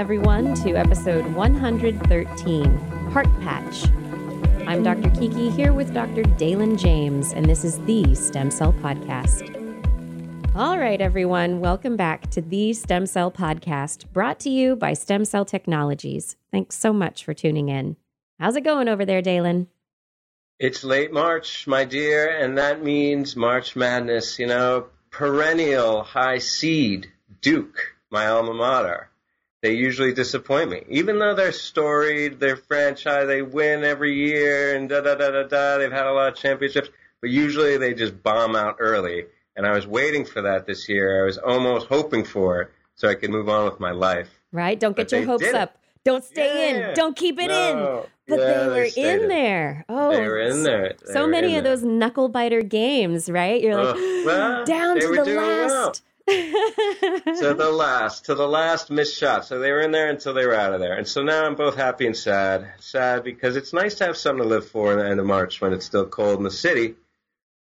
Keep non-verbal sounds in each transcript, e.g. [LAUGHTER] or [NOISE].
Everyone, to episode 113 Heart Patch. I'm Dr. Kiki here with Dr. Daylon James, and this is the Stem Cell Podcast. All right, everyone, welcome back to the Stem Cell Podcast, brought to you by Stem Cell Technologies. Thanks so much for tuning in. How's it going over there, Dalen? It's late March, my dear, and that means March Madness, you know, perennial high seed Duke, my alma mater. They usually disappoint me. Even though they're storied, they're franchise, they win every year and da da da da da, they've had a lot of championships, but usually they just bomb out early. And I was waiting for that this year. I was almost hoping for it so I could move on with my life. Right? Don't get But your hopes up. Don't stay Yeah. in. Don't keep it in. But Yeah, they were stayed in there. Oh, They were in there. They so many of there. those knuckle biter games, right? You're like well, [GASPS] down to the last. well. To the last, to the last missed shot. So they were in there until they were out of there. And so now I'm both happy and sad. Sad because it's nice to have something to live for in the end of March when it's still cold in the city.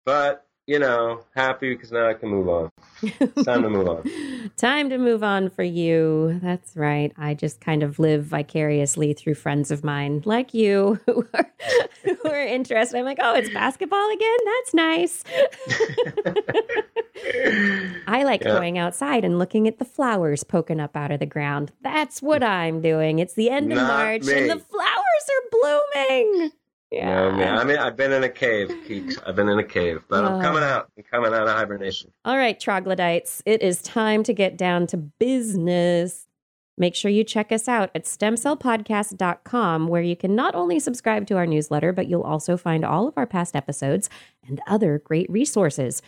But, you know, happy because now I can move on. It's [LAUGHS] time to move on. Time to move on for you. That's right. I just kind of live vicariously through friends of mine like you [LAUGHS] who are, who are interested. I'm like, oh, it's basketball again? That's nice. [LAUGHS] I like Yeah. going outside and looking at the flowers poking up out of the ground. That's what I'm doing. It's the end of Not March and the flowers are blooming. Yeah. No, man. I mean, I've been in a cave, Keeks. I've been in a cave. But Oh. I'm uh. coming out. I'm coming out of hibernation. All right, troglodytes, it is time to get down to business. Make sure you check us out at stemcellpodcast.com, where you can not only subscribe to our newsletter, but you'll also find all of our past episodes and other great resources.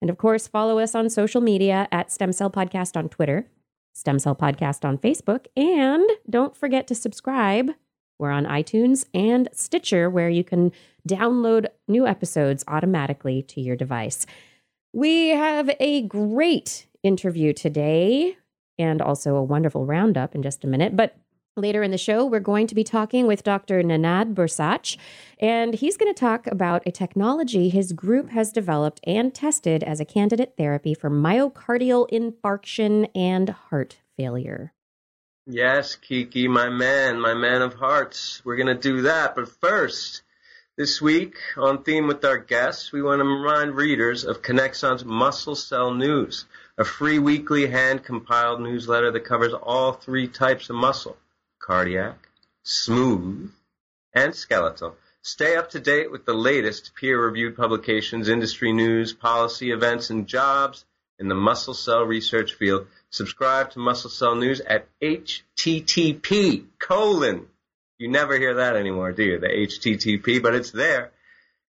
And of course, follow us on social media at Stem Cell Podcast on Twitter, Stem Cell Podcast on Facebook, and don't forget to subscribe. We're on iTunes and Stitcher, where you can download new episodes automatically to your device. We have a great interview today and also a wonderful roundup in just a minute. But later in the show, we're going to be talking with Dr. Nenad Bursac, and he's going to talk about a technology his group has developed and tested as a candidate therapy for myocardial infarction and heart failure. Yes, Kiki, my man, my man of hearts. We're going to do that. But first, this week, on theme with our guests, we want to remind readers of Connexon's Muscle Cell News, a free weekly hand compiled newsletter that covers all three types of muscle cardiac, smooth, and skeletal. Stay up to date with the latest peer reviewed publications, industry news, policy events, and jobs in the muscle cell research field. Subscribe to Muscle Cell News at http colon. You never hear that anymore, do you? The http, but it's there.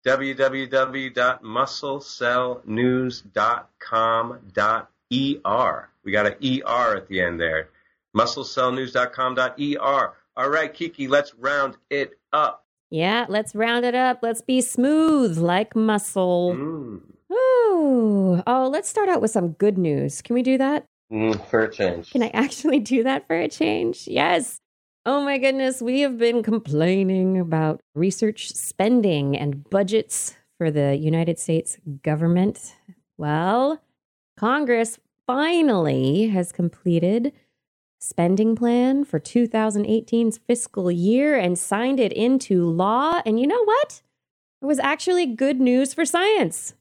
www.musclecellnews.com.er. We got an ER at the end there. musclecellnews.com.er. All right, Kiki, let's round it up. Yeah, let's round it up. Let's be smooth like muscle. Mm. Ooh. Oh, let's start out with some good news. Can we do that? Mm, for a change. Can I actually do that for a change? Yes. Oh my goodness, we have been complaining about research spending and budgets for the United States government. Well, Congress finally has completed spending plan for 2018's fiscal year and signed it into law. And you know what? It was actually good news for science.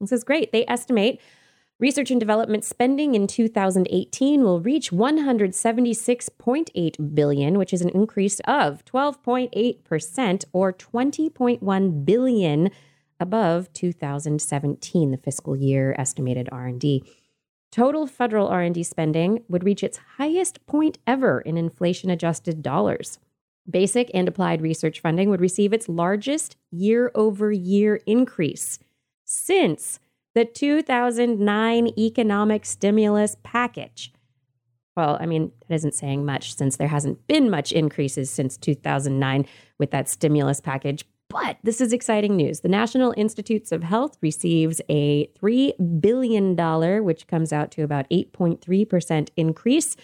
This is great. They estimate research and development spending in 2018 will reach 176.8 billion, which is an increase of 12.8% or 20.1 billion above 2017, the fiscal year estimated R&D. Total federal R&D spending would reach its highest point ever in inflation adjusted dollars. Basic and applied research funding would receive its largest year over year increase since the 2009 economic stimulus package. Well, I mean, that isn't saying much since there hasn't been much increases since 2009 with that stimulus package. But this is exciting news. The National Institutes of Health receives a $3 billion, which comes out to about 8.3% increase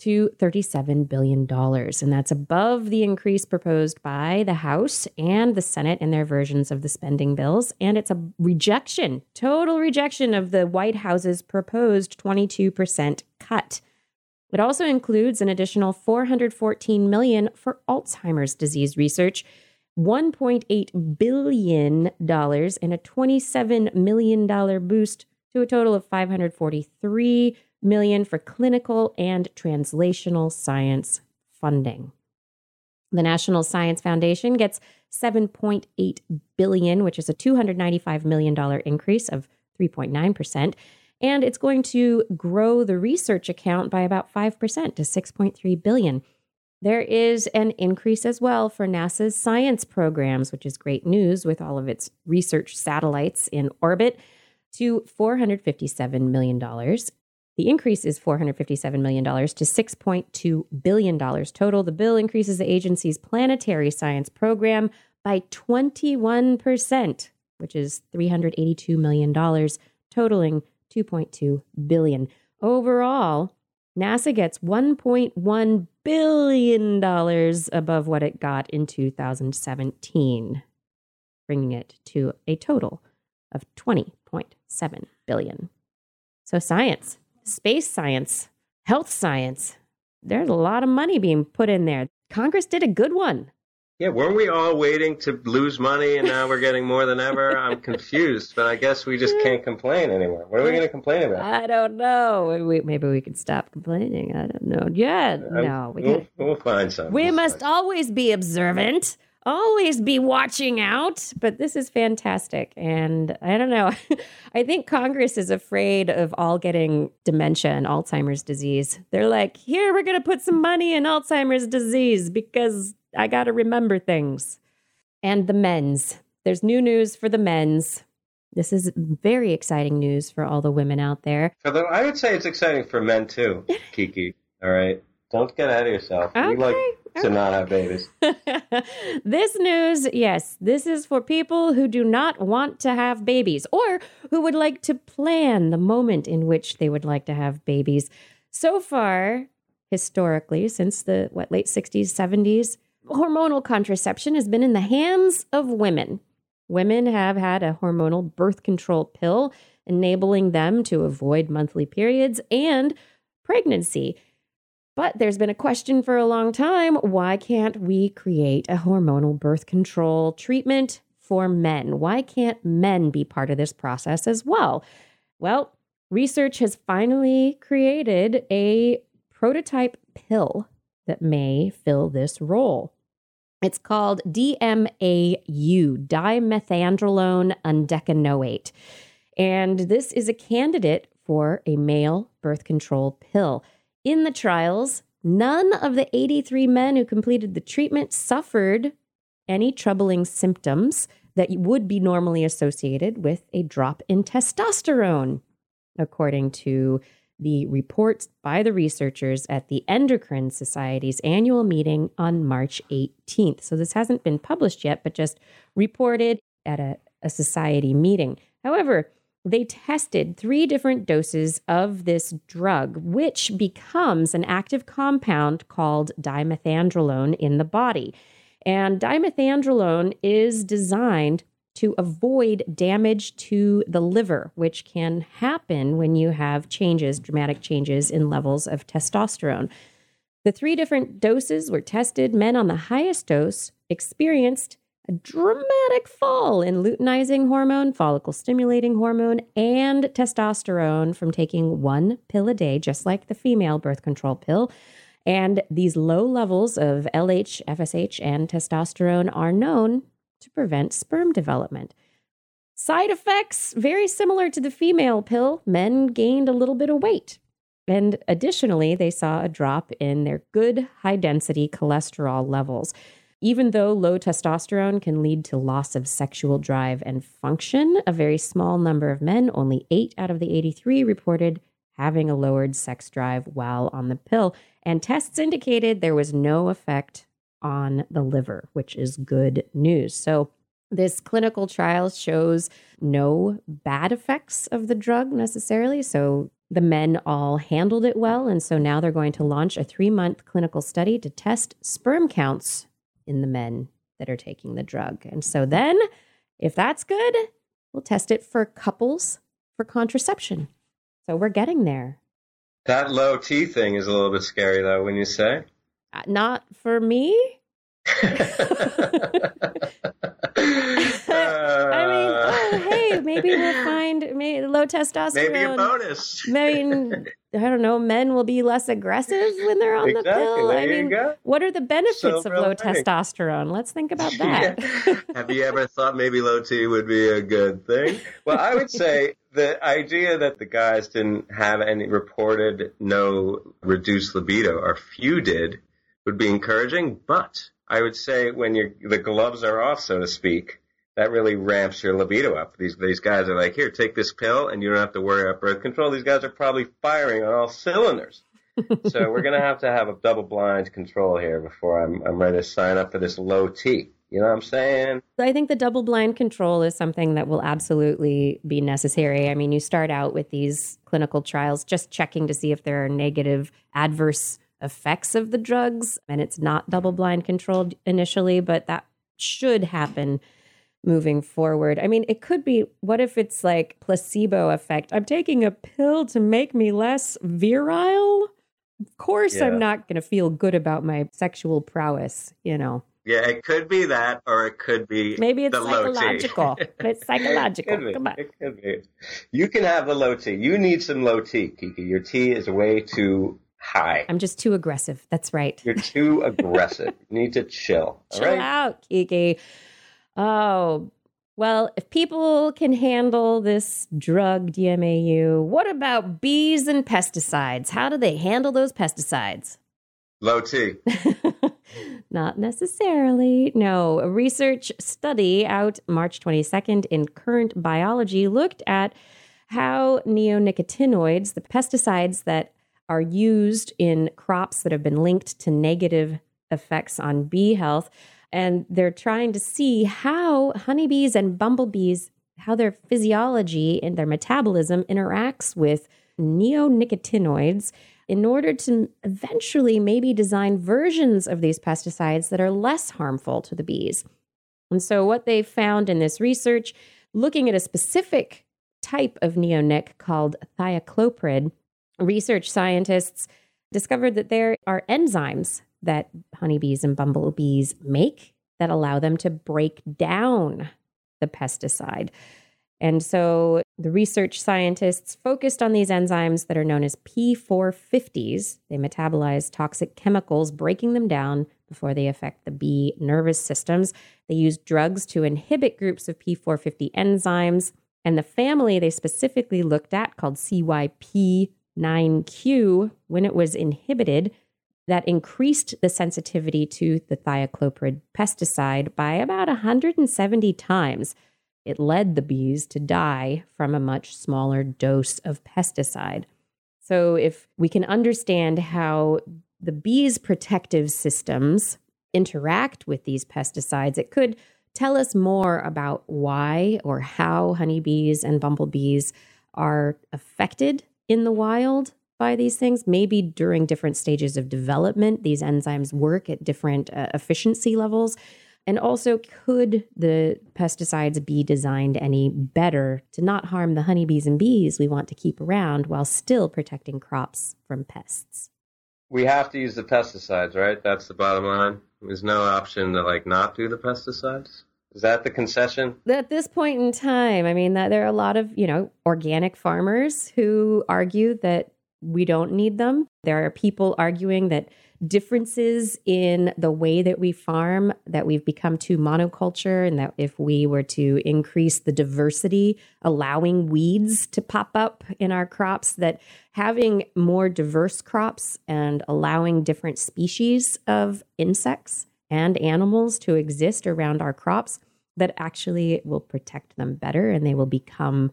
to $37 billion. And that's above the increase proposed by the House and the Senate in their versions of the spending bills. And it's a rejection, total rejection of the White House's proposed 22% cut. It also includes an additional 414 million for Alzheimer's disease research, 1.8 billion dollars and a 27 million dollar boost to a total of 543 million for clinical and translational science funding. The National Science Foundation gets 7.8 billion, which is a 295 million dollar increase of 3.9%, and it's going to grow the research account by about 5% to 6.3 billion. There is an increase as well for NASA's science programs, which is great news with all of its research satellites in orbit, to $457 million. The increase is $457 million to $6.2 billion total. The bill increases the agency's planetary science program by 21%, which is $382 million, totaling 2.2 billion. Overall, NASA gets $1.1 billion above what it got in 2017, bringing it to a total of 20.7 billion. So science space science, health science. There's a lot of money being put in there. Congress did a good one. Yeah, weren't we all waiting to lose money and now we're getting more than ever? I'm [LAUGHS] confused, but I guess we just can't complain anymore. What are we going to complain about? I don't know. maybe we can stop complaining. I don't know. Yeah, no. We we'll, we'll find something. We we'll must always be observant always be watching out. But this is fantastic. And I don't know. [LAUGHS] I think Congress is afraid of all getting dementia and Alzheimer's disease. They're like, here, we're going to put some money in Alzheimer's disease because I got to remember things. And the men's. There's new news for the men's. This is very exciting news for all the women out there. The, I would say it's exciting for men too, [LAUGHS] Kiki. All right. Don't get ahead of yourself. Okay. We like to not have babies. [LAUGHS] this news, yes, this is for people who do not want to have babies or who would like to plan the moment in which they would like to have babies. So far, historically, since the what late 60s, 70s, hormonal contraception has been in the hands of women. Women have had a hormonal birth control pill enabling them to avoid monthly periods and pregnancy. But there's been a question for a long time why can't we create a hormonal birth control treatment for men? Why can't men be part of this process as well? Well, research has finally created a prototype pill that may fill this role. It's called DMAU, dimethandrolone undecanoate. And this is a candidate for a male birth control pill. In the trials, none of the 83 men who completed the treatment suffered any troubling symptoms that would be normally associated with a drop in testosterone, according to the reports by the researchers at the Endocrine Society's annual meeting on March 18th. So this hasn't been published yet, but just reported at a, a society meeting. However, they tested three different doses of this drug, which becomes an active compound called dimethandrolone in the body. And dimethandrolone is designed to avoid damage to the liver, which can happen when you have changes, dramatic changes in levels of testosterone. The three different doses were tested. Men on the highest dose experienced a dramatic fall in luteinizing hormone, follicle stimulating hormone, and testosterone from taking one pill a day, just like the female birth control pill. And these low levels of LH, FSH, and testosterone are known to prevent sperm development. Side effects very similar to the female pill, men gained a little bit of weight. And additionally, they saw a drop in their good high density cholesterol levels. Even though low testosterone can lead to loss of sexual drive and function, a very small number of men, only 8 out of the 83, reported having a lowered sex drive while on the pill. And tests indicated there was no effect on the liver, which is good news. So, this clinical trial shows no bad effects of the drug necessarily. So, the men all handled it well. And so now they're going to launch a three month clinical study to test sperm counts in the men that are taking the drug. And so then, if that's good, we'll test it for couples for contraception. So we're getting there. That low T thing is a little bit scary, though, when you say. Uh, not for me. [LAUGHS] [LAUGHS] I mean, oh, hey, maybe we'll find maybe low testosterone. Maybe a bonus. Maybe I don't know. Men will be less aggressive when they're on exactly. the pill. There I mean, go. what are the benefits Silver of low testosterone? Let's think about [LAUGHS] that. Yeah. [LAUGHS] Have you ever thought maybe low T would be a good thing? Well, I would say the idea that the guys didn't have any reported no reduced libido, or few did, would be encouraging. But I would say when the gloves are off, so to speak, that really ramps your libido up. These these guys are like, here, take this pill, and you don't have to worry about birth control. These guys are probably firing on all cylinders. [LAUGHS] so we're gonna have to have a double blind control here before I'm I'm ready to sign up for this low T. You know what I'm saying? I think the double blind control is something that will absolutely be necessary. I mean, you start out with these clinical trials just checking to see if there are negative adverse effects of the drugs, and it's not double blind controlled initially, but that should happen moving forward. I mean, it could be what if it's like placebo effect? I'm taking a pill to make me less virile. Of course, Yeah. I'm not going to feel good about my sexual prowess, you know. Yeah, it could be that, or it could be Maybe it's the low T. psychological. it's [LAUGHS] psychological. Be. Come on. It could be. You can have the low T. You need some low T, Kiki. Your T is way too high. I'm just too aggressive. That's right. You're too [LAUGHS] aggressive. You need to chill. All Chill right. out, Kiki. Oh, well, if people can handle this drug DMAU, what about bees and pesticides? How do they handle those pesticides? Low T. [LAUGHS] Not necessarily. No, a research study out March 22nd in Current Biology looked at how neonicotinoids, the pesticides that are used in crops that have been linked to negative effects on bee health, and they're trying to see how honeybees and bumblebees how their physiology and their metabolism interacts with neonicotinoids in order to eventually maybe design versions of these pesticides that are less harmful to the bees. And so, what they found in this research, looking at a specific type of neonic called thiacloprid, research scientists discovered that there are enzymes that honeybees and bumblebees make that allow them to break down the pesticide. And so the research scientists focused on these enzymes that are known as P450s. They metabolize toxic chemicals, breaking them down before they affect the bee nervous systems. They use drugs to inhibit groups of P450 enzymes. And the family they specifically looked at, called CYP9Q, when it was inhibited, that increased the sensitivity to the thiacloprid pesticide by about 170 times. It led the bees to die from a much smaller dose of pesticide. So, if we can understand how the bees' protective systems interact with these pesticides, it could tell us more about why or how honeybees and bumblebees are affected in the wild by these things. Maybe during different stages of development, these enzymes work at different uh, efficiency levels. And also, could the pesticides be designed any better to not harm the honeybees and bees we want to keep around while still protecting crops from pests? We have to use the pesticides, right? That's the bottom line. There's no option to like not do the pesticides. Is that the concession? At this point in time, I mean, that there are a lot of, you know, organic farmers who argue that we don't need them. There are people arguing that differences in the way that we farm, that we've become too monoculture, and that if we were to increase the diversity, allowing weeds to pop up in our crops, that having more diverse crops and allowing different species of insects and animals to exist around our crops, that actually will protect them better and they will become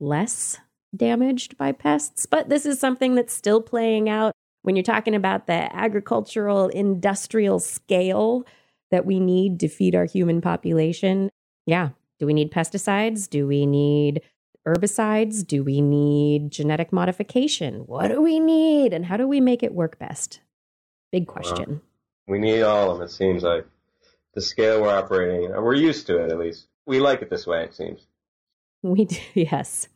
less damaged by pests. But this is something that's still playing out when you're talking about the agricultural industrial scale that we need to feed our human population. Yeah. Do we need pesticides? Do we need herbicides? Do we need genetic modification? What do we need? And how do we make it work best? Big question. We need all of them, it seems like. The scale we're operating, we're used to it at least. We like it this way, it seems. We do, [LAUGHS] yes.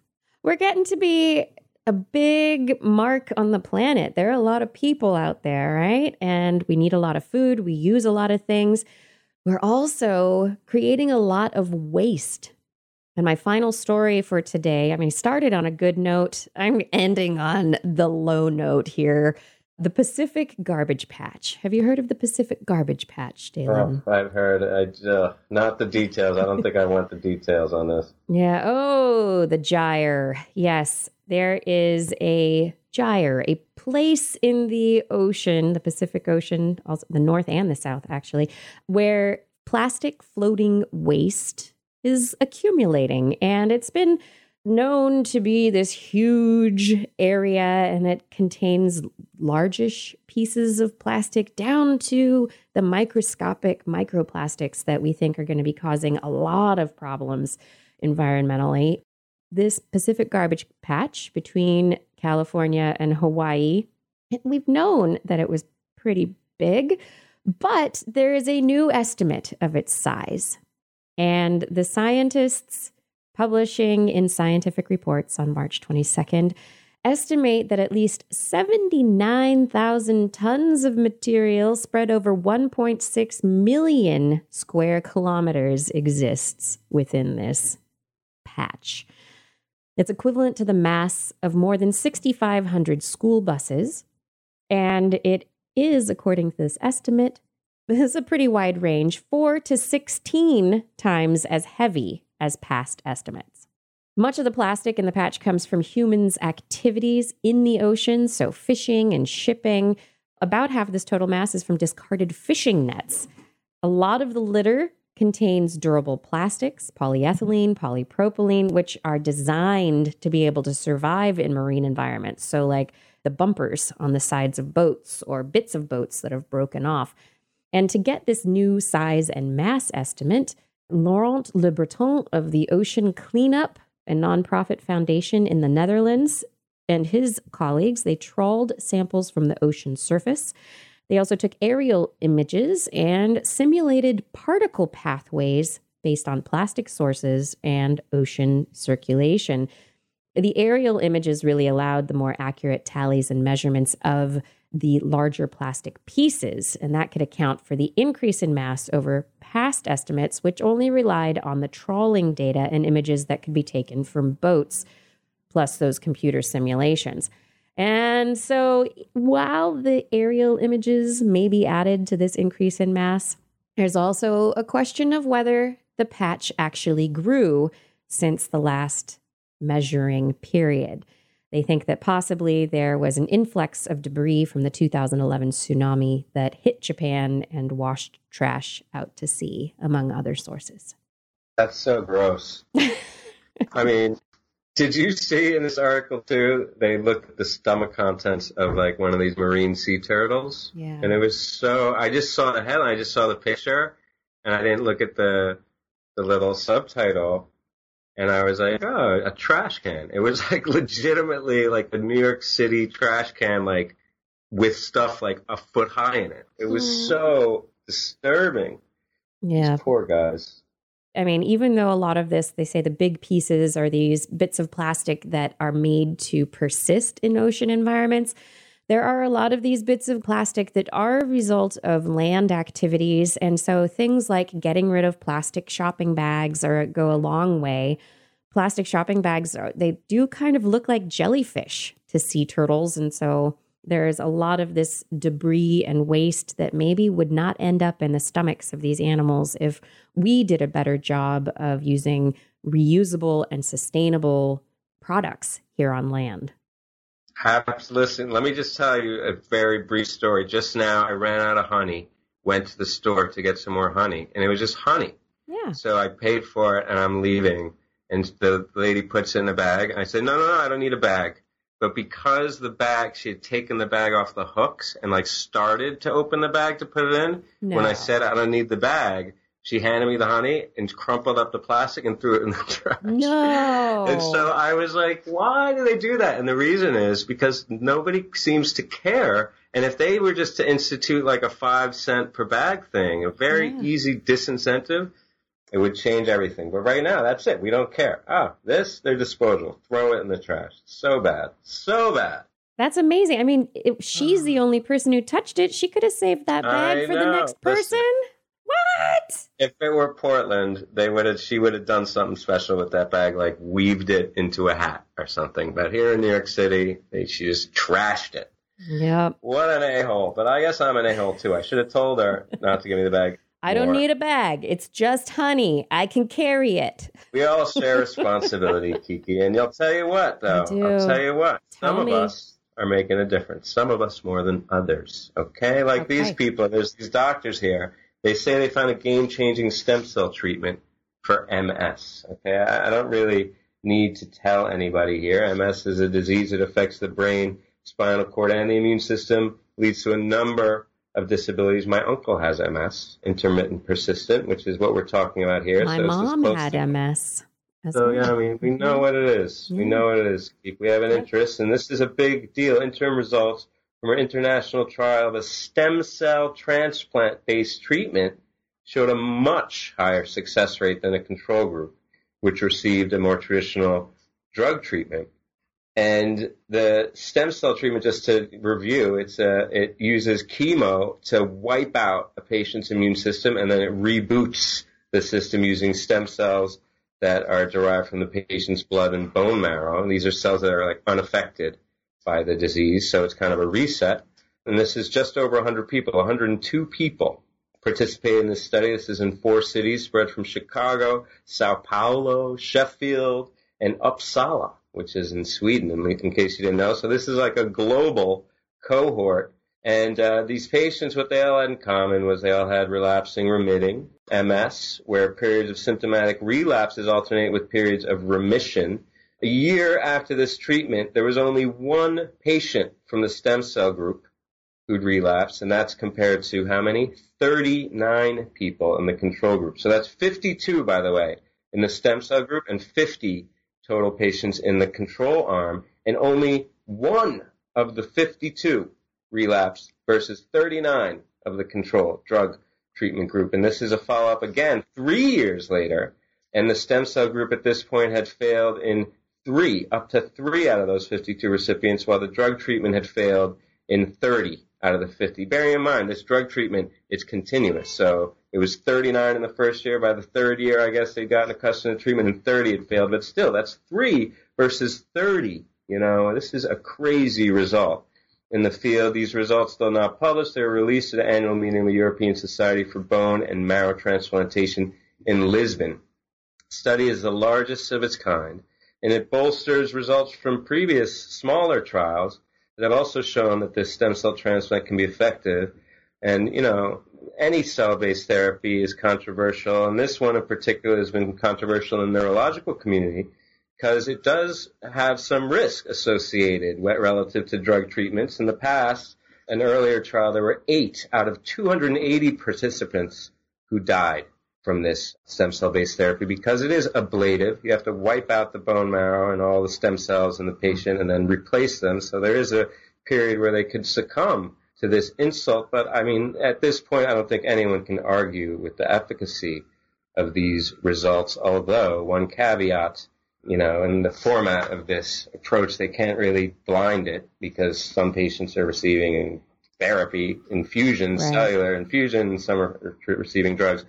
We're getting to be a big mark on the planet. There are a lot of people out there, right? And we need a lot of food, we use a lot of things. We're also creating a lot of waste. And my final story for today, I mean, started on a good note. I'm ending on the low note here. The Pacific Garbage Patch. Have you heard of the Pacific Garbage Patch, Daylon? Oh, I've heard. I uh, not the details. I don't think I want the details on this. Yeah. Oh, the gyre. Yes, there is a gyre, a place in the ocean, the Pacific Ocean, also the North and the South, actually, where plastic floating waste is accumulating, and it's been known to be this huge area and it contains largish pieces of plastic down to the microscopic microplastics that we think are going to be causing a lot of problems environmentally. This Pacific garbage patch between California and Hawaii, we've known that it was pretty big, but there is a new estimate of its size. And the scientists publishing in scientific reports on March 22nd estimate that at least 79,000 tons of material spread over 1.6 million square kilometers exists within this patch. It's equivalent to the mass of more than 6,500 school buses, and it is, according to this estimate, [LAUGHS] this is a pretty wide range, 4 to 16 times as heavy as past estimates. Much of the plastic in the patch comes from humans' activities in the ocean, so fishing and shipping. About half of this total mass is from discarded fishing nets. A lot of the litter contains durable plastics, polyethylene, polypropylene, which are designed to be able to survive in marine environments. So, like the bumpers on the sides of boats or bits of boats that have broken off. And to get this new size and mass estimate, Laurent Lebreton of the Ocean Cleanup, a nonprofit foundation in the Netherlands, and his colleagues, they trawled samples from the ocean surface. They also took aerial images and simulated particle pathways based on plastic sources and ocean circulation. The aerial images really allowed the more accurate tallies and measurements of the larger plastic pieces, and that could account for the increase in mass over past estimates, which only relied on the trawling data and images that could be taken from boats, plus those computer simulations. And so, while the aerial images may be added to this increase in mass, there's also a question of whether the patch actually grew since the last measuring period. They think that possibly there was an influx of debris from the 2011 tsunami that hit Japan and washed trash out to sea, among other sources. That's so gross. [LAUGHS] I mean, did you see in this article too? They looked at the stomach contents of like one of these marine sea turtles. Yeah. And it was so, I just saw the headline, I just saw the picture, and I didn't look at the, the little subtitle and I was like, oh, a trash can. It was [LAUGHS] like legitimately like a New York City trash can, like with stuff like a foot high in it. It was mm. so disturbing. Yeah. These poor guys. I mean, even though a lot of this, they say the big pieces are these bits of plastic that are made to persist in ocean environments, there are a lot of these bits of plastic that are a result of land activities. And so things like getting rid of plastic shopping bags are go a long way. Plastic shopping bags are, they do kind of look like jellyfish to sea turtles. And so there's a lot of this debris and waste that maybe would not end up in the stomachs of these animals if we did a better job of using reusable and sustainable products here on land. Perhaps listen, let me just tell you a very brief story. Just now I ran out of honey, went to the store to get some more honey, and it was just honey. Yeah. So I paid for it and I'm leaving. And the lady puts it in a bag. I said, no, no, no, I don't need a bag. But because the bag, she had taken the bag off the hooks and like started to open the bag to put it in, no. when I said I don't need the bag, she handed me the honey and crumpled up the plastic and threw it in the trash. No. And so I was like, why do they do that? And the reason is because nobody seems to care. And if they were just to institute like a five cent per bag thing, a very yeah. easy disincentive, It would change everything. But right now, that's it. We don't care. Ah, this, they're disposable. Throw it in the trash. So bad. So bad. That's amazing. I mean, if she's the only person who touched it. She could have saved that bag I for the next person. Listen. What? If it were Portland, they would have, she would have done something special with that bag, like weaved it into a hat or something. But here in New York City, they, she just trashed it. Yep. What an a-hole. But I guess I'm an a-hole too. I should have told her not to give me the bag. I don't more. need a bag. It's just honey. I can carry it. We all share responsibility, [LAUGHS] Kiki. And I'll tell you what, though. I'll tell you what. Some Tell of us are making a difference. Some of us more than others. Okay? Like these people, there's these doctors here. They say they found a game-changing stem cell treatment for MS. Okay? I, I don't really need to tell anybody here. MS is a disease that affects the brain, spinal cord, and the immune system, leads to a number of disabilities. My uncle has MS, intermittent persistent, which is what we're talking about here. My So mom had to- MS. so well. yeah, I mean, we know mm-hmm. what it is. We mm-hmm. know what it is. We have an interest, and this is a big deal. Interim results from our international trial of a stem cell transplant-based treatment showed a much higher success rate than a control group, which received a more traditional drug treatment. And the stem cell treatment, just to review, it's a, it uses chemo to wipe out a patient's immune system, and then it reboots the system using stem cells that are derived from the patient's blood and bone marrow. And these are cells that are like unaffected by the disease, so it's kind of a reset. And this is just over 100 people, 102 people participated in this study. This is in four cities spread from Chicago, Sao Paulo, Sheffield, and Uppsala, which is in Sweden, in, case you didn't know. So this is like a global cohort. And uh, these patients, what they all had in common was they all had relapsing remitting MS, where periods of symptomatic relapses alternate with periods of remission. A year after this treatment, there was only one patient from the stem cell group who'd relapsed, and that's compared to how many? 39 people in the control group. So that's 52, by the way, in the stem cell group and 50 total patients in the control arm, and only one of the 52 relapsed versus 39 of the control drug treatment group. And this is a follow-up again three years later, and the stem cell group at this point had failed in three, up to three out of those 52 recipients, while the drug treatment had failed in 30 out of the 50. Bearing in mind, this drug treatment is continuous. So it was 39 in the first year. By the third year, I guess they'd gotten accustomed to treatment, and 30 had failed. But still, that's three versus 30. You know, this is a crazy result in the field. These results, though not published, they were released at the annual meeting of the European Society for Bone and Marrow Transplantation in Lisbon. The study is the largest of its kind, and it bolsters results from previous smaller trials that have also shown that this stem cell transplant can be effective. And, you know, any cell-based therapy is controversial, and this one in particular has been controversial in the neurological community because it does have some risk associated relative to drug treatments. In the past, an earlier trial, there were eight out of 280 participants who died from this stem cell based therapy because it is ablative. You have to wipe out the bone marrow and all the stem cells in the patient and then replace them. So there is a period where they could succumb to this insult. But I mean, at this point, I don't think anyone can argue with the efficacy of these results, although one caveat, you know, in the format of this approach, they can't really blind it because some patients are receiving therapy, infusions, Right. cellular infusions, some are re- receiving drugs.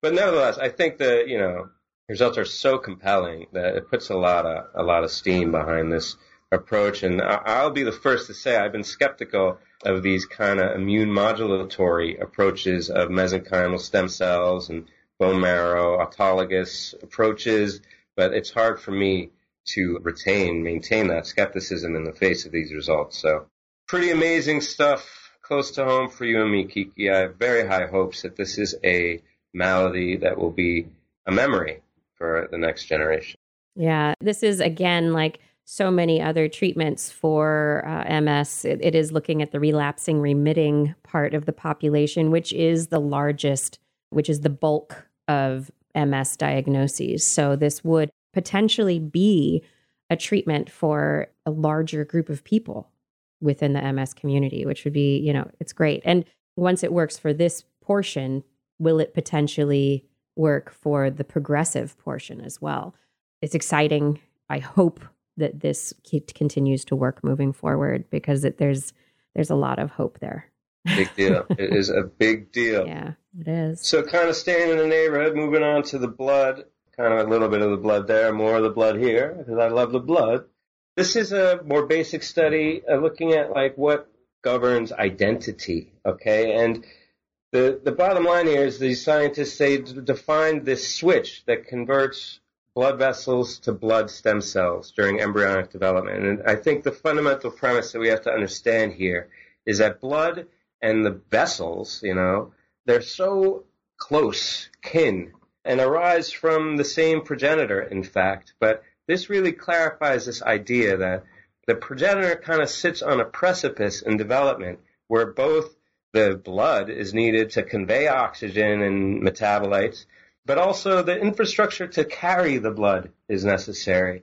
But nevertheless, I think the you know results are so compelling that it puts a lot of a lot of steam behind this approach. And I'll be the first to say I've been skeptical of these kind of immune modulatory approaches of mesenchymal stem cells and bone marrow autologous approaches, but it's hard for me to retain maintain that skepticism in the face of these results. So pretty amazing stuff close to home for you and me, Kiki. I have very high hopes that this is a malady that will be a memory for the next generation. Yeah, this is again like so many other treatments for uh, MS. It, it is looking at the relapsing remitting part of the population, which is the largest, which is the bulk of MS diagnoses. So this would potentially be a treatment for a larger group of people within the MS community, which would be, you know, it's great. And once it works for this portion, will it potentially work for the progressive portion as well. It's exciting. I hope that this continues to work moving forward because it, there's there's a lot of hope there. Big deal. [LAUGHS] it is a big deal. Yeah, it is. So, kind of staying in the neighborhood, moving on to the blood. Kind of a little bit of the blood there, more of the blood here, because I love the blood. This is a more basic study uh, looking at like what governs identity. Okay, and the the bottom line here is these scientists say defined this switch that converts blood vessels to blood stem cells during embryonic development. And I think the fundamental premise that we have to understand here is that blood and the vessels, you know, they're so close kin and arise from the same progenitor, in fact. But this really clarifies this idea that the progenitor kind of sits on a precipice in development where both the blood is needed to convey oxygen and metabolites, but also the infrastructure to carry the blood is necessary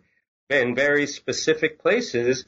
in very specific places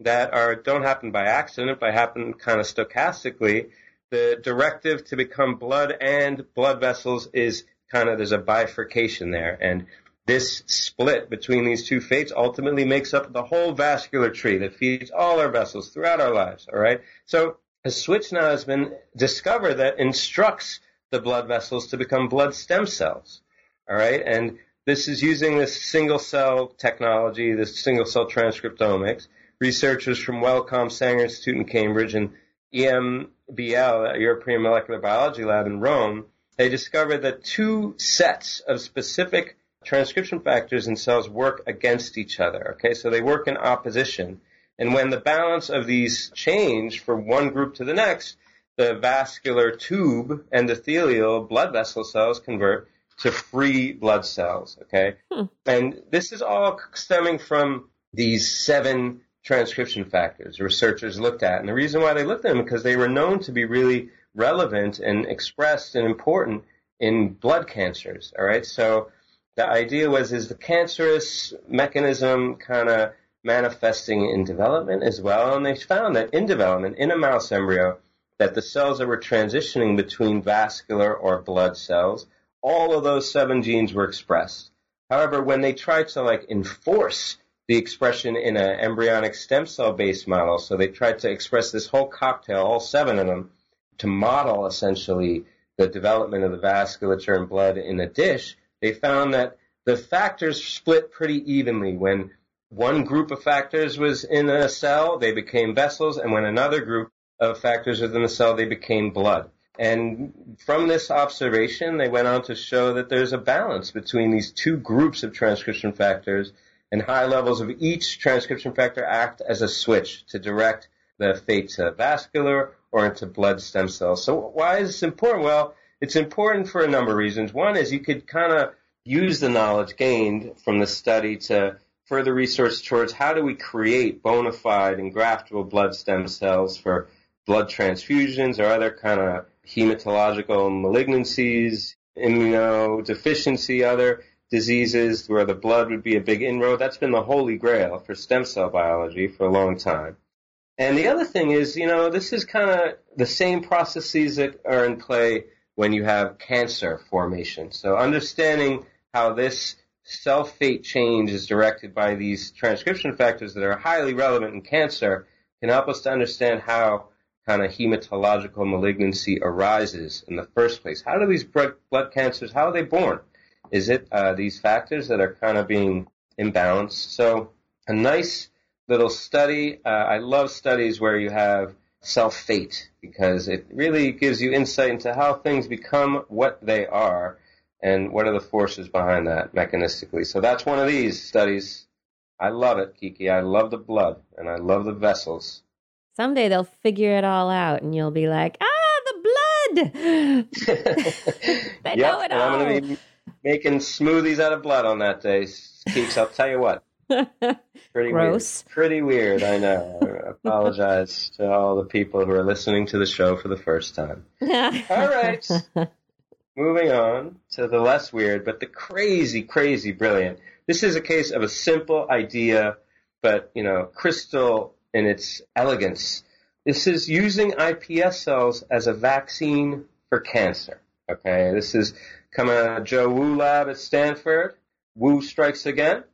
that are don't happen by accident, but happen kind of stochastically. The directive to become blood and blood vessels is kind of there's a bifurcation there, and this split between these two fates ultimately makes up the whole vascular tree that feeds all our vessels throughout our lives. All right, so a switch now has been discovered that instructs the blood vessels to become blood stem cells. All right, and this is using this single cell technology, this single cell transcriptomics. Researchers from Wellcome Sanger Institute in Cambridge and EMBL, European Molecular Biology Lab in Rome, they discovered that two sets of specific transcription factors in cells work against each other. Okay, so they work in opposition. And when the balance of these change from one group to the next, the vascular tube endothelial blood vessel cells convert to free blood cells. Okay. Hmm. And this is all stemming from these seven transcription factors researchers looked at. And the reason why they looked at them because they were known to be really relevant and expressed and important in blood cancers. All right. So the idea was is the cancerous mechanism kind of manifesting in development as well. And they found that in development, in a mouse embryo, that the cells that were transitioning between vascular or blood cells, all of those seven genes were expressed. However, when they tried to like enforce the expression in an embryonic stem cell based model, so they tried to express this whole cocktail, all seven of them, to model essentially the development of the vasculature and blood in a dish, they found that the factors split pretty evenly. When one group of factors was in a cell, they became vessels, and when another group of factors within the cell, they became blood. And from this observation, they went on to show that there's a balance between these two groups of transcription factors, and high levels of each transcription factor act as a switch to direct the fate to vascular or into blood stem cells. So why is this important? Well, it's important for a number of reasons. One is you could kind of use the knowledge gained from the study to further research towards how do we create bona fide and graftable blood stem cells for blood transfusions or other kind of hematological malignancies, immunodeficiency, other diseases where the blood would be a big inroad. That's been the holy grail for stem cell biology for a long time. And the other thing is, you know, this is kind of the same processes that are in play when you have cancer formation. So understanding how this cell fate change is directed by these transcription factors that are highly relevant in cancer can help us to understand how kind of hematological malignancy arises in the first place. How do these blood cancers, how are they born? Is it uh, these factors that are kind of being imbalanced? So a nice little study. Uh, I love studies where you have cell fate because it really gives you insight into how things become what they are and what are the forces behind that mechanistically. So that's one of these studies. I love it, Kiki. I love the blood and I love the vessels. Someday they'll figure it all out and you'll be like, ah, the blood. [LAUGHS] they yep, know it all. I'm going to be making smoothies out of blood on that day, Keeks. I'll tell you what. [LAUGHS] Pretty Gross. Weird. Pretty weird, I know. I apologize to all the people who are listening to the show for the first time. [LAUGHS] all right. Moving on to the less weird, but the crazy, crazy brilliant. This is a case of a simple idea, but, you know, crystal in its elegance. This is using iPS cells as a vaccine for cancer. Okay, this is coming out of Joe Wu lab at Stanford. Wu strikes again.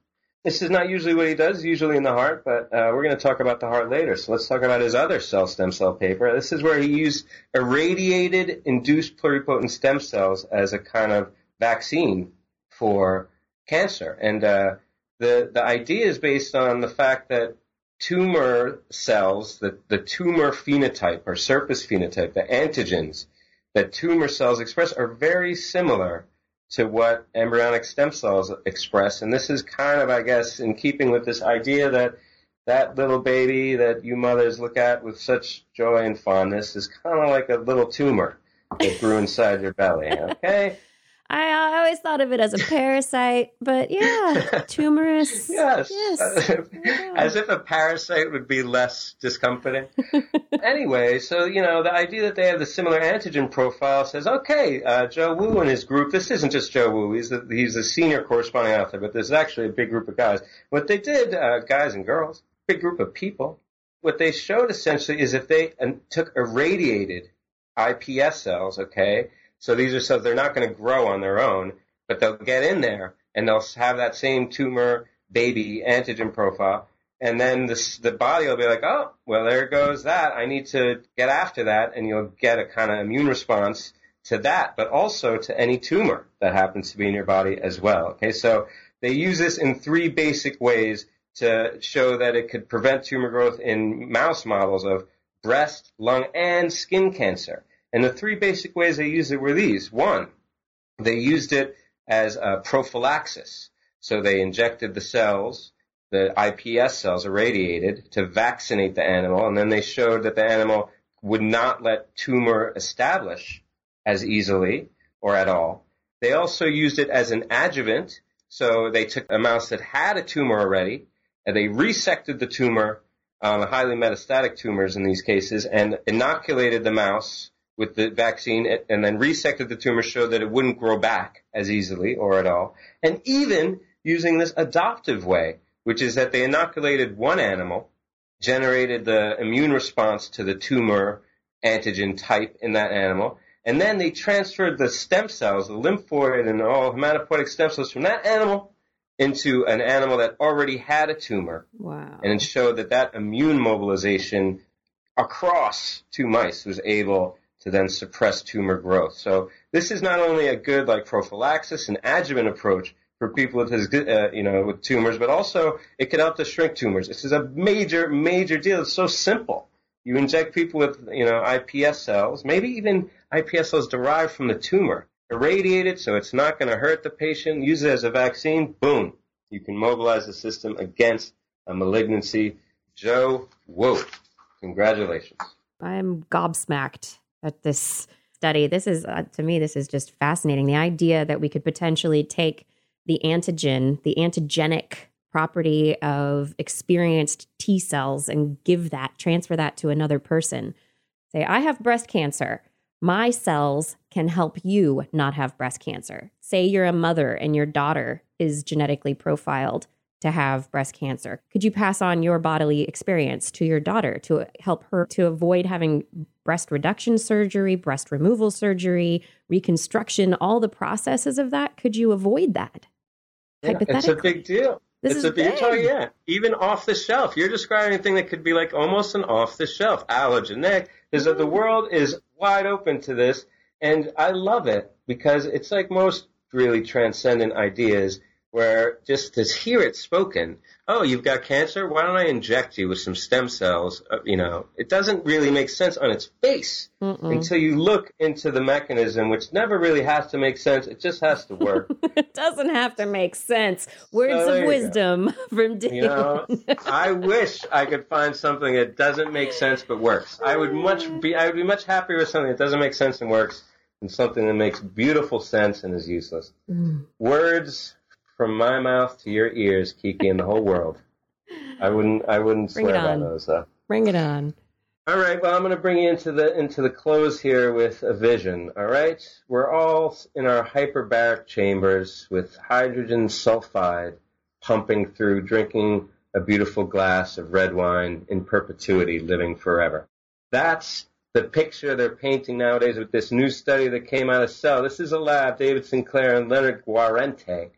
This is not usually what he does, usually in the heart, but uh, we're going to talk about the heart later. So let's talk about his other cell stem cell paper. This is where he used irradiated induced pluripotent stem cells as a kind of vaccine for cancer. And uh, the the idea is based on the fact that tumor cells, the, the tumor phenotype or surface phenotype, the antigens that tumor cells express are very similar to what embryonic stem cells express. And this is kind of, I guess, in keeping with this idea that that little baby that you mothers look at with such joy and fondness is kind of like a little tumor that grew inside your belly. [LAUGHS] Okay. I, always thought of it as a [LAUGHS] parasite, but yeah, tumorous. yes. yes. [LAUGHS] As if a parasite would be less discomforting. [LAUGHS] anyway, so, you know, the idea that they have the similar antigen profile says, okay, uh, Joe Wu and his group, this isn't just Joe Wu, he's a, he's a senior corresponding author, but there's actually a big group of guys. What they did, uh, guys and girls, big group of people, what they showed essentially is if they uh, took irradiated iPS cells, okay, so these are cells they're not going to grow on their own, but they'll get in there and they'll have that same tumor baby antigen profile. And then the, the body will be like, oh, well, there goes that. I need to get after that. And you'll get a kind of immune response to that, but also to any tumor that happens to be in your body as well. Okay. So they use this in three basic ways to show that it could prevent tumor growth in mouse models of breast, lung, and skin cancer. And the three basic ways they used it were these. One, they used it as a prophylaxis. So they injected the cells, the iPS cells irradiated to vaccinate the animal, and then they showed that the animal would not let tumor establish as easily or at all. They also used it as an adjuvant. So they took a mouse that had a tumor already, and they resected the tumor, um, highly metastatic tumors in these cases, and inoculated the mouse with the vaccine and then resected the tumor showed that it wouldn't grow back as easily or at all. And even using this adoptive way, which is that they inoculated one animal, generated the immune response to the tumor antigen type in that animal, and then they transferred the stem cells, the lymphoid and all hematopoietic stem cells from that animal into an animal that already had a tumor. Wow. And it showed that that immune mobilization across two mice was able to then suppress tumor growth. So this is not only a good like prophylaxis and adjuvant approach for people with his, uh, you know, with tumors, but also it can help to shrink tumors. This is a major, major deal. It's so simple. You inject people with, you know, iPS cells, maybe even iPS cells derived from the tumor, irradiate it so it's not going to hurt the patient, use it as a vaccine, boom. You can mobilize the system against a malignancy. Joe, whoa, congratulations. I'm gobsmacked at this study. This is, uh, to me, this is just fascinating. The idea that we could potentially take the antigen, the antigenic property of experienced T cells and give that, transfer that to another person. Say, I have breast cancer. My cells can help you not have breast cancer. Say you're a mother and your daughter is genetically profiled to have breast cancer. Could you pass on your bodily experience to your daughter to help her to avoid having breast reduction surgery, breast removal surgery, reconstruction, all the processes of that. Could you avoid that? Yeah, it's a big deal. This it's a big deal, yeah. Even off the shelf. You're describing a thing that could be like almost an off the shelf allogeneic. Is that the mm. world is wide open to this, and I love it because it's like most really transcendent ideas where just to hear it spoken, oh, you've got cancer? Why don't I inject you with some stem cells? Uh, you know, it doesn't really make sense on its face Mm-mm. until you look into the mechanism, which never really has to make sense. It just has to work. [LAUGHS] it doesn't have to make sense. Words so of wisdom [LAUGHS] from Dean. You know, I wish I could find something that doesn't make sense but works. I would much be, I would be much happier with something that doesn't make sense and works than something that makes beautiful sense and is useless. Mm. Words from my mouth to your ears, Kiki, and the whole world. I wouldn't. I wouldn't bring swear by those. Though. Bring it on. All right. Well, I'm going to bring you into the into the close here with a vision. All right. We're all in our hyperbaric chambers with hydrogen sulfide pumping through, drinking a beautiful glass of red wine in perpetuity, living forever. That's the picture they're painting nowadays with this new study that came out of Cell. This is a lab, David Sinclair and Leonard Guarente.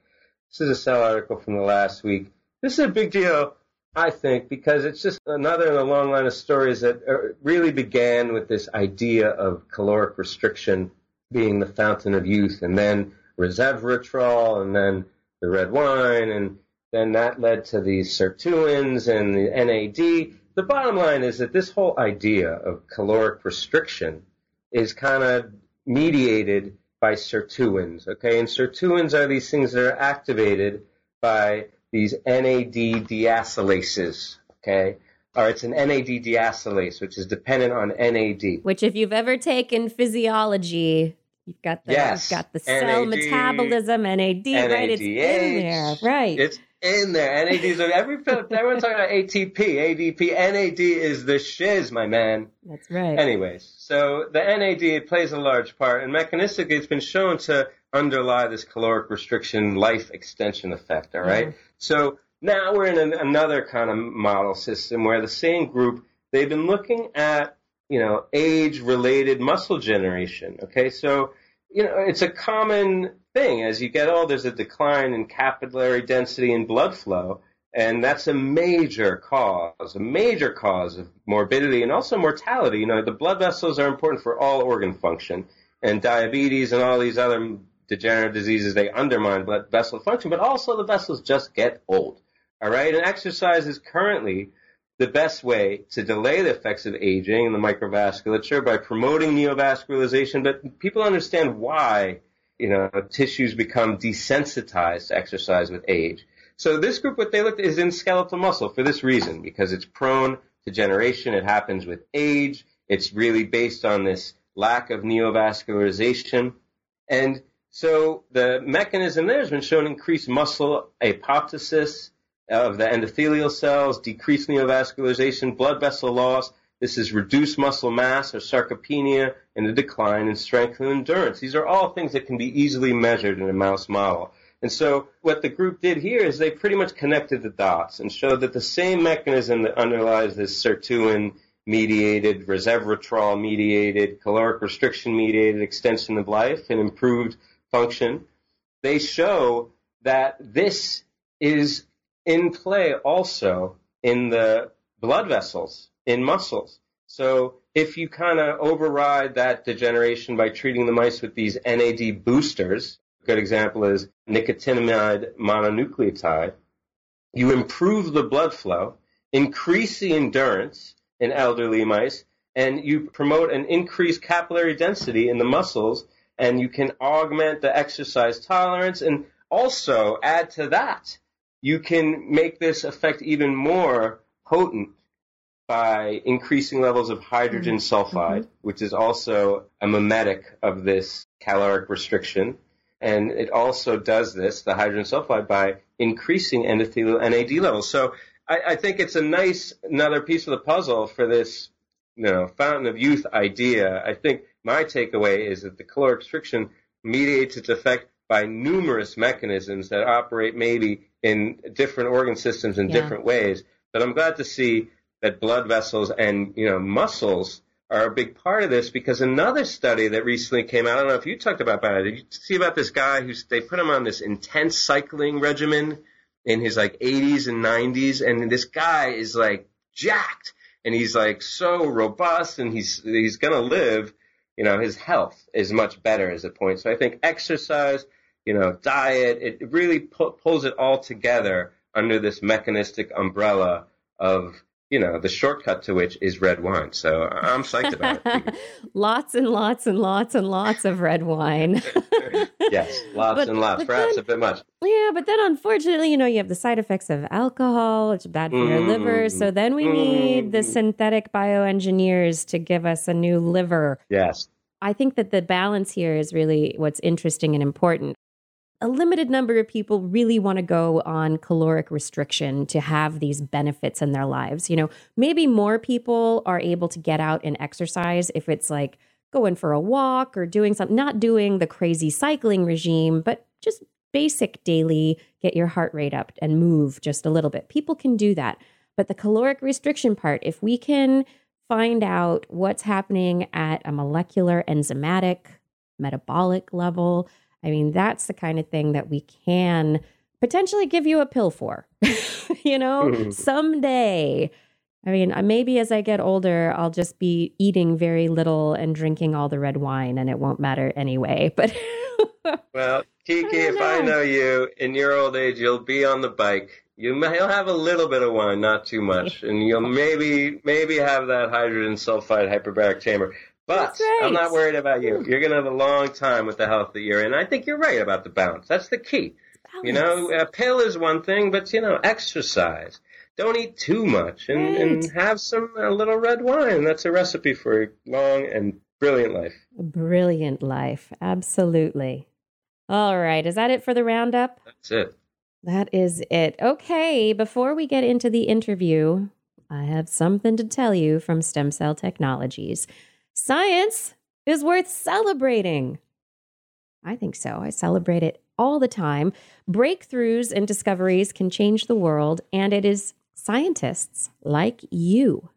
This is a Cell article from the last week. This is a big deal, I think, because it's just another in a long line of stories that really began with this idea of caloric restriction being the fountain of youth, and then resveratrol, and then the red wine, and then that led to these sirtuins and the NAD. The bottom line is that this whole idea of caloric restriction is kind of mediated by sirtuins, okay? And sirtuins are these things that are activated by these NAD deacylases, okay? Or it's an NAD deacylase, which is dependent on NAD. Which, if you've ever taken physiology, You've got the yes. you've got the cell NAD, metabolism, NAD, right? It's in there, right? It's in there. NADs are every everyone's talking about ATP, ADP. NAD is the shiz, my man. That's right. Anyways, so the NAD plays a large part, and mechanistically, it's been shown to underlie this caloric restriction life extension effect. All right? Mhm. So now we're in an, another kind of model system where the same group they've been looking at you know age related muscle generation. Okay, so you know it's a common thing as you get old. There's a decline in capillary density and blood flow. And that's a major cause, a major cause of morbidity and also mortality. You know, the blood vessels are important for all organ function and diabetes and all these other degenerative diseases, they undermine blood vessel function, but also the vessels just get old. All right. And exercise is currently the best way to delay the effects of aging in the microvasculature by promoting neovascularization. But people understand why, you know, tissues become desensitized to exercise with age. So this group, what they looked at is in skeletal muscle for this reason, because it's prone to degeneration. It happens with age. It's really based on this lack of neovascularization. And so the mechanism there has been shown increased muscle apoptosis of the endothelial cells, decreased neovascularization, blood vessel loss. This is reduced muscle mass or sarcopenia and a decline in strength and endurance. These are all things that can be easily measured in a mouse model. And so what the group did here is they pretty much connected the dots and showed that the same mechanism that underlies this sirtuin mediated, resveratrol mediated, caloric restriction mediated extension of life and improved function, they show that this is in play also in the blood vessels, in muscles. So if you kind of override that degeneration by treating the mice with these NAD boosters, a good example is nicotinamide mononucleotide, you improve the blood flow, increase the endurance in elderly mice, and you promote an increased capillary density in the muscles, and you can augment the exercise tolerance, and also add to that, you can make this effect even more potent by increasing levels of hydrogen mm-hmm. sulfide, mm-hmm. which is also a mimetic of this caloric restriction. And it also does this, the hydrogen sulfide, by increasing endothelial NAD levels. So I, I think it's a nice another piece of the puzzle for this, you know, fountain of youth idea. I think my takeaway is that the caloric restriction mediates its effect by numerous mechanisms that operate maybe in different organ systems in Yeah. different ways. But I'm glad to see that blood vessels and you know muscles are a big part of this because another study that recently came out, I don't know if you talked about that. Did you see about this guy who's they put him on this intense cycling regimen in his like 80s and 90s, and this guy is like jacked and he's like so robust and he's he's gonna live. You know, his health is much better as a point. So I think exercise, you know, diet, it really pu- pulls it all together under this mechanistic umbrella of you know the shortcut to which is red wine. So I'm psyched about it. [LAUGHS] lots and lots and lots and lots of red wine. [LAUGHS] yes, lots But- and lots, perhaps then- a bit much. Yeah, but then unfortunately, you know, you have the side effects of alcohol, which is bad for your liver. So then we need the Mm. synthetic bioengineers to give us a new liver. Yes, I think that the balance here is really what's interesting and important. A limited number of people really want to go on caloric restriction to have these benefits in their lives. You know, maybe more people are able to get out and exercise if it's like going for a walk or doing something, not doing the crazy cycling regime, but just basic daily get your heart rate up and move just a little bit. People can do that. But the caloric restriction part, if we can find out what's happening at a molecular, enzymatic, metabolic level. I mean, that's the kind of thing that we can potentially give you a pill for. [LAUGHS] you know, mm-hmm. someday. I mean, uh, maybe as I get older, I'll just be eating very little and drinking all the red wine and it won't matter anyway. [LAUGHS] But well, Kiki, I if I know you in your old age, you'll be on the bike. You may, you'll have a little bit of wine, not too much, [LAUGHS] and you'll maybe maybe have that hydrogen sulfide hyperbaric chamber. But right. I'm not worried about you. Hmm. You're gonna have a long time with the health that you're in. I think you're right about the balance. That's the key. Balance. You know, a pill is one thing, but you know, exercise. Don't eat too much, and, right. and have some a little red wine. That's a recipe for a long and brilliant life. A brilliant life, absolutely. All right, is that it for the roundup? That's it. That is it. Okay, before we get into the interview, I have something to tell you from Stem Cell Technologies. Science is worth celebrating. I think so. I celebrate it all the time. Breakthroughs and discoveries can change the world, and it is scientists like you,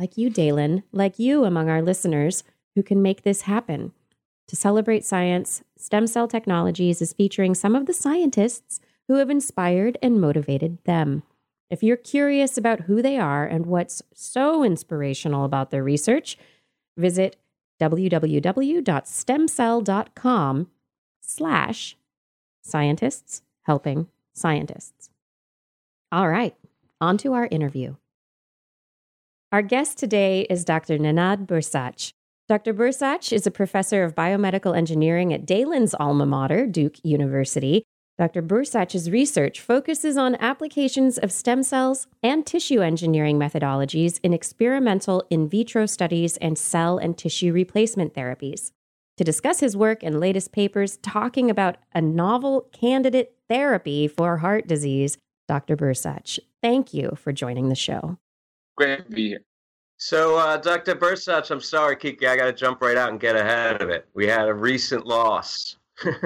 like you, Daylon, like you among our listeners, who can make this happen. To celebrate science, Stem Cell Technologies is featuring some of the scientists who have inspired and motivated them. If you're curious about who they are and what's so inspirational about their research, visit www.stemcell.com slash scientists helping scientists. All right, on to our interview. Our guest today is Dr. Nenad Bursac. Dr. Bursac is a professor of biomedical engineering at Daylon's alma mater, Duke University. Dr. Bursac's research focuses on applications of stem cells and tissue engineering methodologies in experimental in vitro studies and cell and tissue replacement therapies. To discuss his work and latest papers talking about a novel candidate therapy for heart disease, Dr. Bursac, thank you for joining the show. Great to be here. So, uh, Dr. Bursac, I'm sorry, Kiki, I got to jump right out and get ahead of it. We had a recent loss.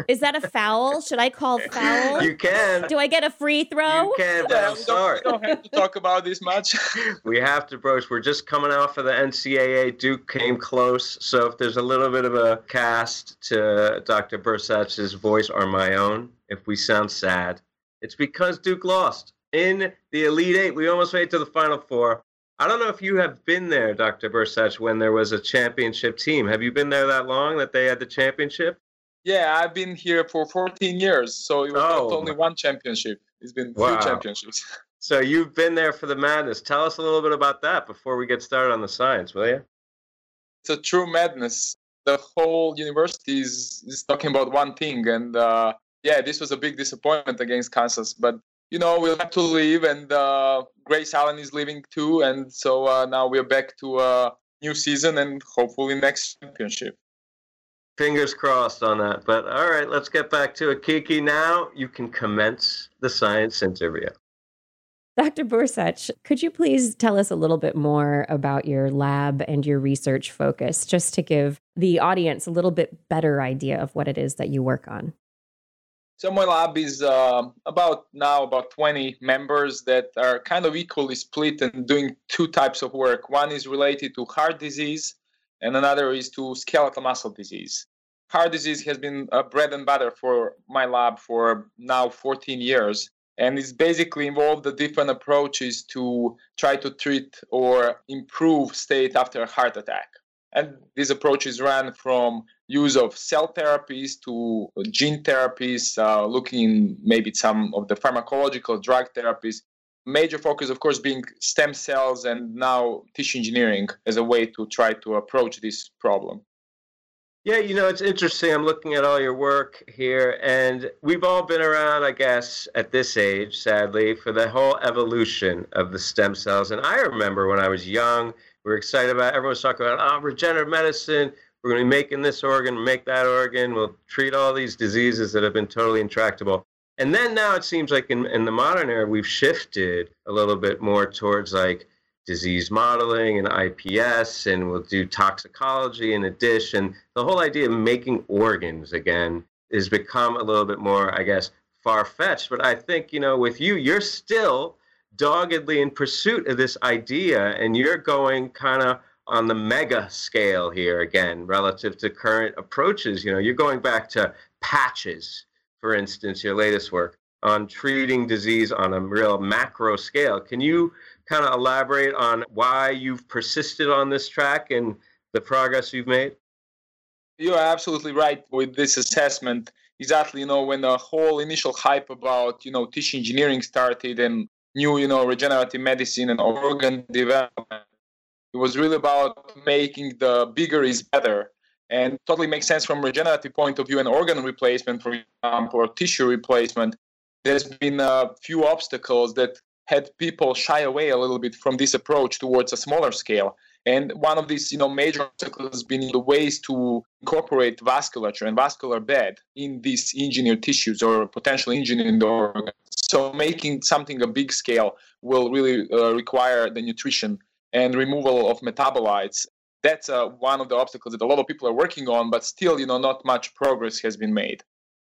Is that a foul? Should I call [LAUGHS] foul? You can. Do I get a free throw? You can, but I'm sorry. We don't, don't have to talk about this much. [LAUGHS] we have to, bros. We're just coming off of the NCAA. Duke came close. So if there's a little bit of a cast to Dr. Bursac's voice or my own, if we sound sad, it's because Duke lost in the Elite Eight. We almost made it to the Final Four. I don't know if you have been there, Dr. Bursac, when there was a championship team. Have you been there that long that they had the championship? Yeah, I've been here for 14 years, so it was oh. only one championship. It's been wow. few championships. [LAUGHS] So you've been there for the madness. Tell us a little bit about that before we get started on the science, will you? It's a true madness. The whole university is, is talking about one thing, and uh, yeah, this was a big disappointment against Kansas. But you know, we'll have to leave, and uh, Grayson Allen is leaving too, and so uh, now we're back to a new season and hopefully next championship. Fingers crossed on that. But all right, let's get back to it. Kiki, now you can commence the science interview. Dr. Bursac, could you please tell us a little bit more about your lab and your research focus, just to give the audience a little bit better idea of what it is that you work on? So my lab is uh, about now about 20 members that are kind of equally split and doing two types of work. One is related to heart disease, and another is to skeletal muscle disease. Heart disease has been a bread and butter for my lab for now 14 years, and it's basically involved the different approaches to try to treat or improve state after a heart attack. And these approaches ran from use of cell therapies to gene therapies, uh, looking maybe some of the pharmacological drug therapies. Major focus, of course, being stem cells and now tissue engineering as a way to try to approach this problem. Yeah, you know, it's interesting. I'm looking at all your work here, and we've all been around, I guess, at this age, sadly, for the whole evolution of the stem cells. And I remember when I was young, we are excited about. Everyone was talking about oh, regenerative medicine. We're going to be making this organ, make that organ. We'll treat all these diseases that have been totally intractable. And then now it seems like in, in the modern era, we've shifted a little bit more towards like disease modeling and IPS, and we'll do toxicology in addition. The whole idea of making organs again has become a little bit more, I guess, far fetched. But I think, you know, with you, you're still doggedly in pursuit of this idea and you're going kind of on the mega scale here again relative to current approaches. You know, you're going back to patches, for instance, your latest work on treating disease on a real macro scale. Can you kind of elaborate on why you've persisted on this track and the progress you've made? You're absolutely right with this assessment. Exactly, you know, when the whole initial hype about, you know, tissue engineering started and new, you know, regenerative medicine and organ development, it was really about making the bigger is better. And totally makes sense from a regenerative point of view and organ replacement, for example, or tissue replacement. There's been a few obstacles that had people shy away a little bit from this approach towards a smaller scale. And one of these, you know, major obstacles has been the ways to incorporate vasculature and vascular bed in these engineered tissues or potentially engineered organs. So making something a big scale will really uh, require the nutrition and removal of metabolites. That's uh, one of the obstacles that a lot of people are working on, but still, you know, not much progress has been made.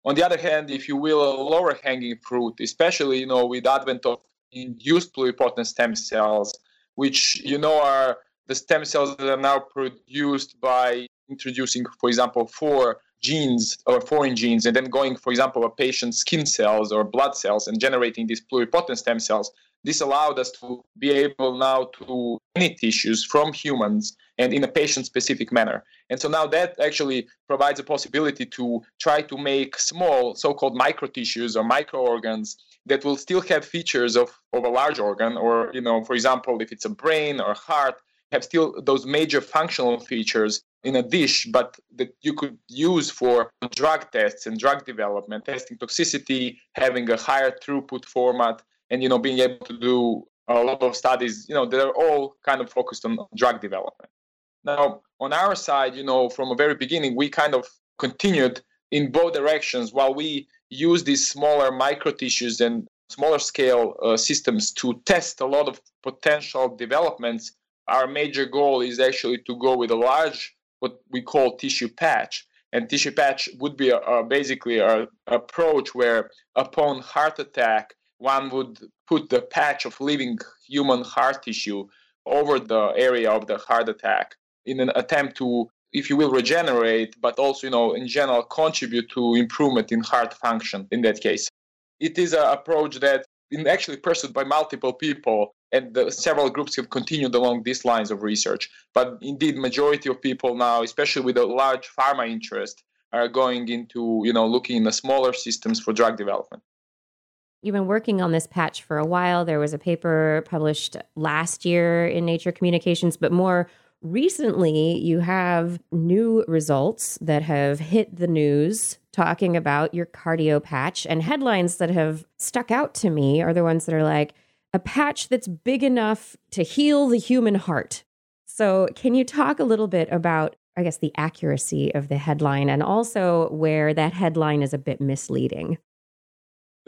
On the other hand, if you will, a lower hanging fruit, especially, you know, with advent of induced pluripotent stem cells, which, you know, are the stem cells that are now produced by introducing, for example, four genes or foreign genes and then going, for example, a patient's skin cells or blood cells and generating these pluripotent stem cells. This allowed us to be able now to any tissues from humans and in a patient specific manner. And so now that actually provides a possibility to try to make small so called micro tissues or microorgans that will still have features of, of a large organ or, you know, for example, if it's a brain or heart, have still those major functional features in a dish, but that you could use for drug tests and drug development, testing toxicity, having a higher throughput format, and you know being able to do a lot of studies. You know, they're all kind of focused on drug development. Now, on our side, you know, from a very beginning, we kind of continued in both directions while we use these smaller micro tissues and smaller scale uh, systems to test a lot of potential developments our major goal is actually to go with a large, what we call tissue patch. And tissue patch would be a, a basically an approach where upon heart attack, one would put the patch of living human heart tissue over the area of the heart attack in an attempt to if you will regenerate but also you know in general contribute to improvement in heart function in that case. It is an approach that been actually pursued by multiple people and the, several groups have continued along these lines of research. But indeed majority of people now especially with a large pharma interest are going into you know looking in the smaller systems for drug development You've been working on this patch for a while. There was a paper published last year in Nature Communications, but more recently, you have new results that have hit the news talking about your cardio patch. And headlines that have stuck out to me are the ones that are like, a patch that's big enough to heal the human heart. So, can you talk a little bit about, I guess, the accuracy of the headline and also where that headline is a bit misleading?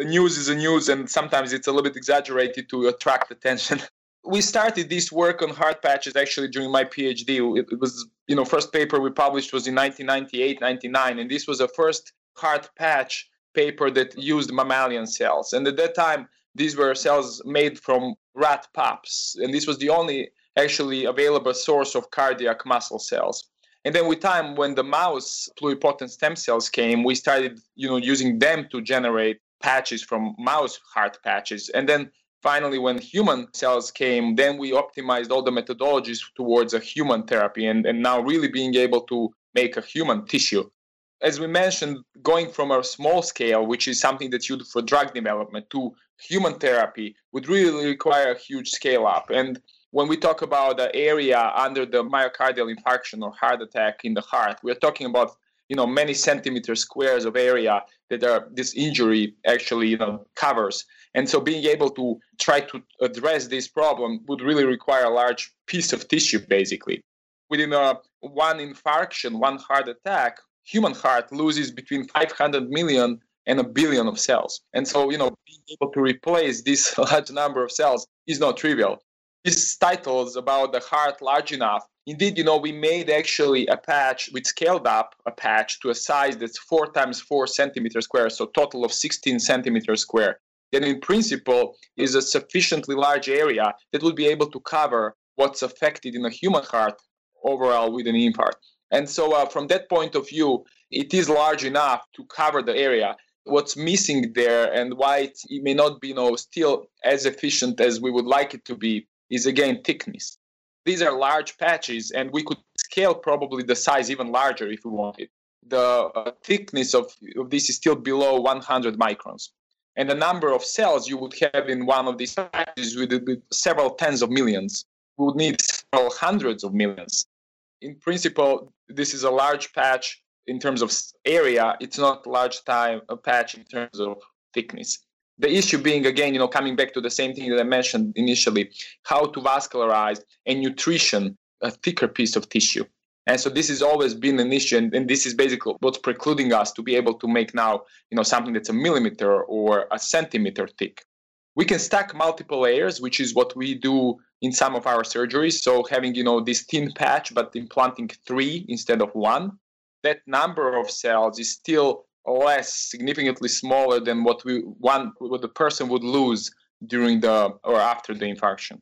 The news is a news, and sometimes it's a little bit exaggerated to attract attention. [LAUGHS] we started this work on heart patches actually during my PhD. It, was, you know, first paper we published was in 1998, 99, and this was the first heart patch paper that used mammalian cells. And at that time, these were cells made from rat pups, and this was the only actually available source of cardiac muscle cells. And then with time, when the mouse pluripotent stem cells came, we started, you know, using them to generate patches from mouse heart patches. And then finally when human cells came then we optimized all the methodologies towards a human therapy and, and now really being able to make a human tissue as we mentioned going from a small scale which is something that you do for drug development to human therapy would really require a huge scale up and when we talk about the area under the myocardial infarction or heart attack in the heart we're talking about you know many centimeter squares of area that are, this injury actually you know covers and so being able to try to address this problem would really require a large piece of tissue, basically. Within a one infarction, one heart attack, human heart loses between 500 million and a billion of cells. And so, you know, being able to replace this [LAUGHS] large number of cells is not trivial. this title is about the heart large enough. Indeed, you know, we made actually a patch, we scaled up a patch to a size that's four times four centimeters square, so total of 16 centimeters square then in principle is a sufficiently large area that would be able to cover what's affected in a human heart overall with an infarct. And so, uh, from that point of view, it is large enough to cover the area. What's missing there and why it may not be you know, still as efficient as we would like it to be is again thickness. These are large patches, and we could scale probably the size even larger if we wanted. The uh, thickness of, of this is still below 100 microns. And the number of cells you would have in one of these patches would be several tens of millions. We would need several hundreds of millions. In principle, this is a large patch in terms of area. It's not large time a patch in terms of thickness. The issue being again, you know, coming back to the same thing that I mentioned initially, how to vascularize and nutrition a thicker piece of tissue. And so this has always been an issue, and, and, this is basically what's precluding us to be able to make now, you know, something that's a millimeter or a centimeter thick. We can stack multiple layers, which is what we do in some of our surgeries. So having, you know, this thin patch, but implanting three instead of one, that number of cells is still less, significantly smaller than what we one what the person would lose during the or after the infarction.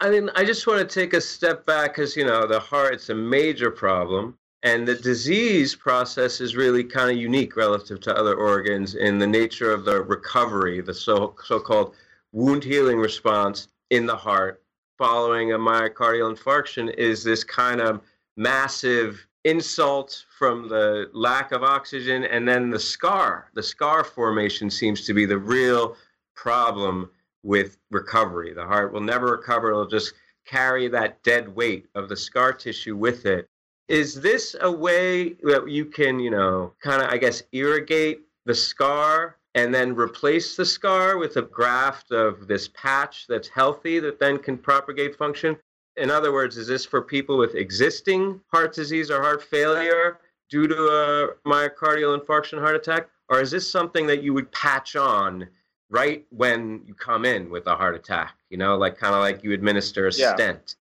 I mean, I just want to take a step back because, you know, the heart's a major problem. And the disease process is really kind of unique relative to other organs in the nature of the recovery, the so, so-called wound healing response in the heart following a myocardial infarction is this kind of massive insult from the lack of oxygen and then the scar. The scar formation seems to be the real problem with recovery. The heart will never recover, it'll just carry that dead weight of the scar tissue with it. Is this a way that you can, you know, kind of, I guess, irrigate the scar and then replace the scar with a graft of this patch that's healthy that then can propagate function? In other words, is this for people with existing heart disease or heart failure due to a myocardial infarction heart attack? Or is this something that you would patch on right when you come in with a heart attack, you know, like kind of like you administer a yeah. stent.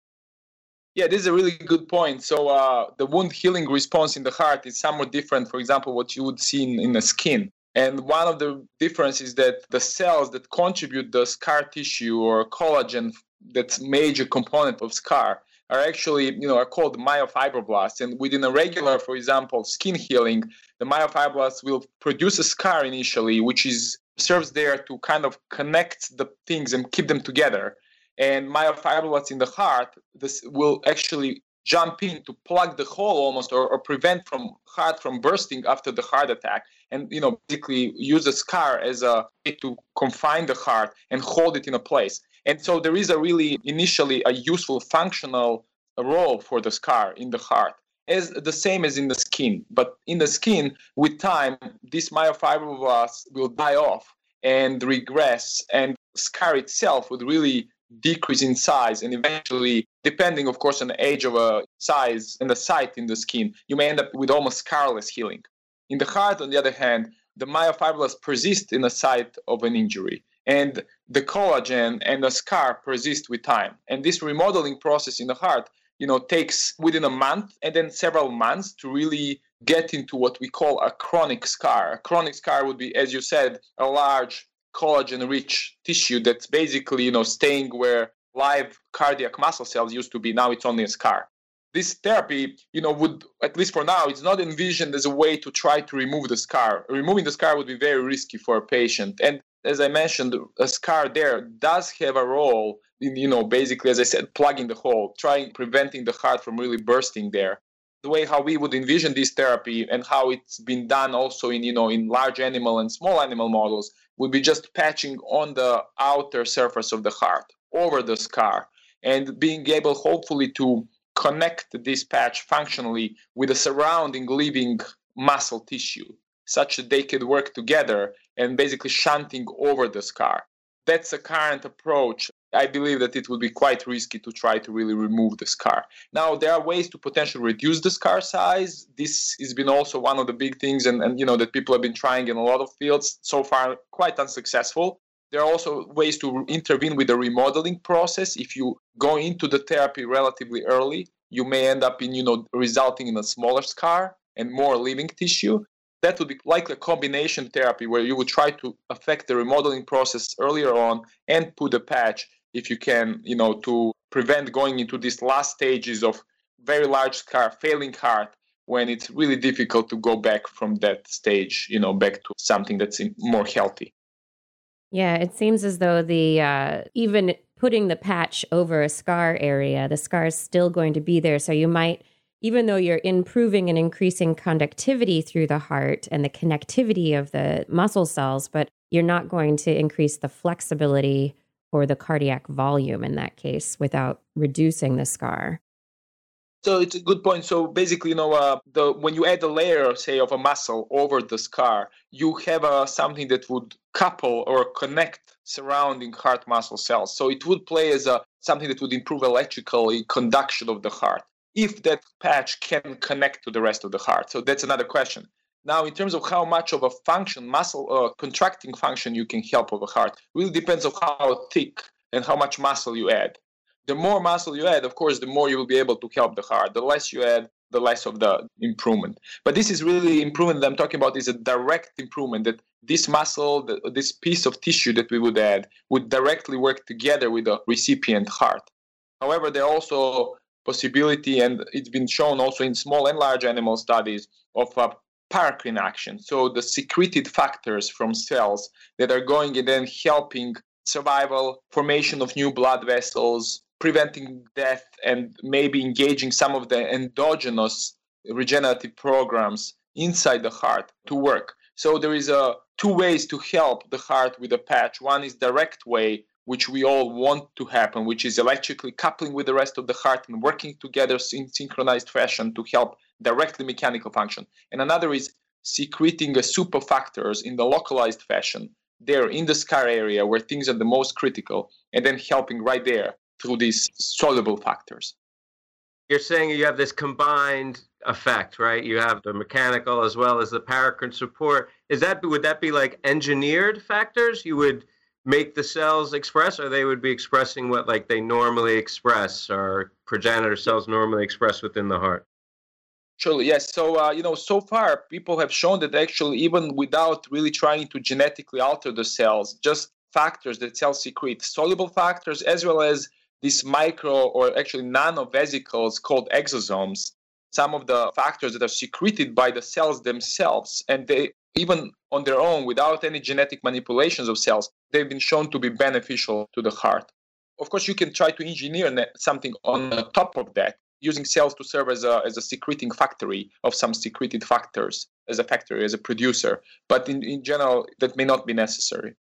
Yeah, this is a really good point. So uh, the wound healing response in the heart is somewhat different, for example, what you would see in, in the skin. And one of the differences is that the cells that contribute the scar tissue or collagen, that's major component of scar, are actually, you know, are called myofibroblasts. And within a regular, for example, skin healing, the myofibroblasts will produce a scar initially, which is serves there to kind of connect the things and keep them together. And myofibroblasts in the heart, this will actually jump in to plug the hole almost or, or prevent from heart from bursting after the heart attack and you know basically use a scar as a way to confine the heart and hold it in a place and so there is a really initially a useful functional role for the scar in the heart as the same as in the skin. But in the skin, with time, these myofibroblasts will die off and regress, and scar itself would really decrease in size and eventually depending of course on the age of a size and the site in the skin you may end up with almost scarless healing in the heart on the other hand the myofibroblasts persist in the site of an injury and the collagen and the scar persist with time. And this remodeling process in the heart you know takes within a month and then several months to really get into what we call a chronic scar. A chronic scar would be as you said a large collagen rich tissue that's basically you know staying where live cardiac muscle cells used to be. Now it's only a scar. This therapy you know would at least for now it's not envisioned as a way to try to remove the scar. Removing the scar would be very risky for a patient. And as i mentioned a scar there does have a role in, you know, basically, as I said, plugging the hole, trying preventing the heart from really bursting there. The way how we would envision this therapy and how it's been done also in, you know, in large animal and small animal models would be just patching on the outer surface of the heart over the scar and being able hopefully to connect this patch functionally with the surrounding living muscle tissue such that they could work together and basically shunting over the scar. That's a current approach I believe that it would be quite risky to try to really remove the scar. Now, there are ways to potentially reduce the scar size. This has been also one of the big things, and, and you know that people have been trying in a lot of fields so far, quite unsuccessful. There are also ways to intervene with the remodeling process. If you go into the therapy relatively early, you may end up in you know resulting in a smaller scar and more living tissue that would be like a combination therapy where you would try to affect the remodeling process earlier on and put a patch if you can, you know, to prevent going into these last stages of very large scar, failing heart, when it's really difficult to go back from that stage, you know, back to something that's more healthy. Yeah, it seems as though the uh, even putting the patch over a scar area, the scar is still going to be there. So you might, even though you're improving and increasing conductivity through the heart and the connectivity of the muscle cells, but you're not going to increase the flexibility or the cardiac volume in that case without reducing the scar. So it's a good point. So basically, you know, uh, the when you add a layer, say, of a muscle over the scar, you have uh, something that would couple or connect surrounding heart muscle cells. So it would play as a something that would improve electrical conduction of the heart if that patch can connect to the rest of the heart. So that's another question. Now, in terms of how much of a function, muscle uh, contracting function you can help of a heart, really depends on how thick and how much muscle you add the more muscle you add, of course, the more you will be able to help the heart. The less you add, the less of the improvement. But this is really improvement that I'm talking about is a direct improvement that this muscle, the, this piece of tissue that we would add, would directly work together with the recipient heart. However, there are also possibility, and it's been shown also in small and large animal studies, of a paracrine action. So the secreted factors from cells that are going and then helping survival, formation of new blood vessels, preventing death and maybe engaging some of the endogenous regenerative programs inside the heart to work. So there is a two ways to help the heart with a patch. One is direct way, which we all want to happen, which is electrically coupling with the rest of the heart and working together in synchronized fashion to help directly mechanical function. And another is secreting a super factors in the localized fashion there in the scar area where things are the most critical and then helping right there through these soluble factors. You're saying you have this combined effect, right? You have the mechanical as well as the paracrine support. Is that would that be like engineered factors? You would make the cells express, or they would be expressing what like they normally express, or progenitor cells normally express within the heart. Surely, yes. So, uh, you know, so far people have shown that actually, even without really trying to genetically alter the cells, just factors that cells secrete, soluble factors, as well as these micro or actually nanovesicles called exosomes, some of the factors that are secreted by the cells themselves, and they even on their own, without any genetic manipulations of cells, they've been shown to be beneficial to the heart. Of course, you can try to engineer something on top of that, using cells to serve as a, as a secreting factory of some secreted factors, as a factory, as a producer. But in, in general, that may not be necessary.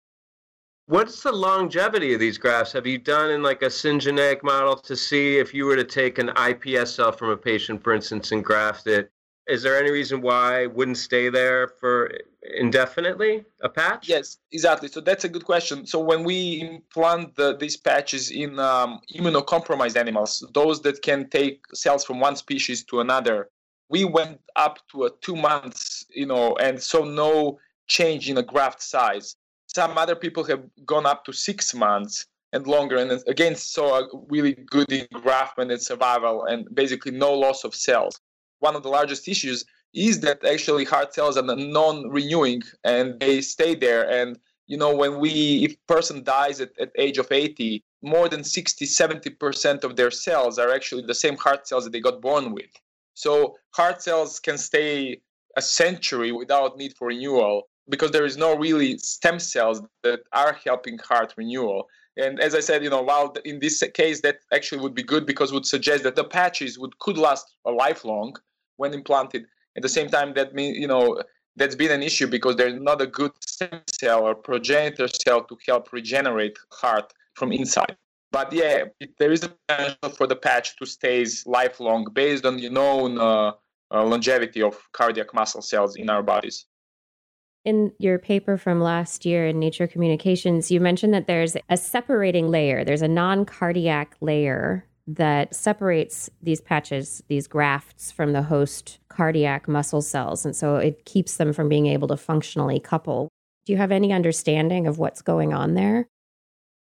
What's the longevity of these grafts? Have you done in like a syngeneic model to see if you were to take an iPS cell from a patient, for instance, and graft it? Is there any reason why it wouldn't stay there for indefinitely, a patch? Yes, exactly. So that's a good question. So when we implant the, these patches in um, immunocompromised animals, those that can take cells from one species to another, we went up to a two months, you know, and so no change in the graft size. Some other people have gone up to six months and longer, and again saw a really good engraftment and survival, and basically no loss of cells. One of the largest issues is that actually heart cells are non-renewing and they stay there. And you know, when we if person dies at, at age of 80, more than 60, 70% of their cells are actually the same heart cells that they got born with. So heart cells can stay a century without need for renewal because there is no really stem cells that are helping heart renewal. And as I said, you know, while in this case that actually would be good because would suggest that the patches would could last a lifelong when implanted. At the same time, that means you know that's been an issue because there's not a good stem cell or progenitor cell to help regenerate heart from inside. But yeah, there is a potential for the patch to stay lifelong based on the known uh, uh, longevity of cardiac muscle cells in our bodies in your paper from last year in Nature Communications, you mentioned that there's a separating layer, there's a non cardiac layer that separates these patches, these grafts from the host cardiac muscle cells. And so it keeps them from being able to functionally couple. Do you have any understanding of what's going on there?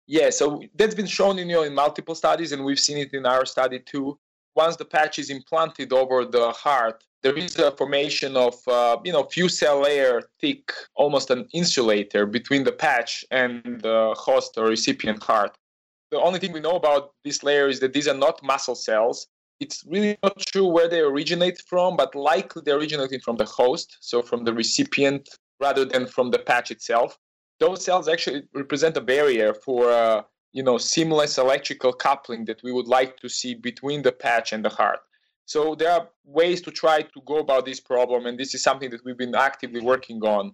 Yeah, so that's been shown in, you know, in multiple studies, and we've seen it in our study too. Once the patch is implanted over the heart, there is a formation of uh, you know few cell layer thick almost an insulator between the patch and the host or recipient heart the only thing we know about this layer is that these are not muscle cells It's really not sure where they originate from, but likely they're originating from the host, so from the recipient rather than from the patch itself. Those cells actually represent a barrier for uh, you know seamless electrical coupling that we would like to see between the patch and the heart. So there are ways to try to go about this problem, and this is something that we've been actively working on.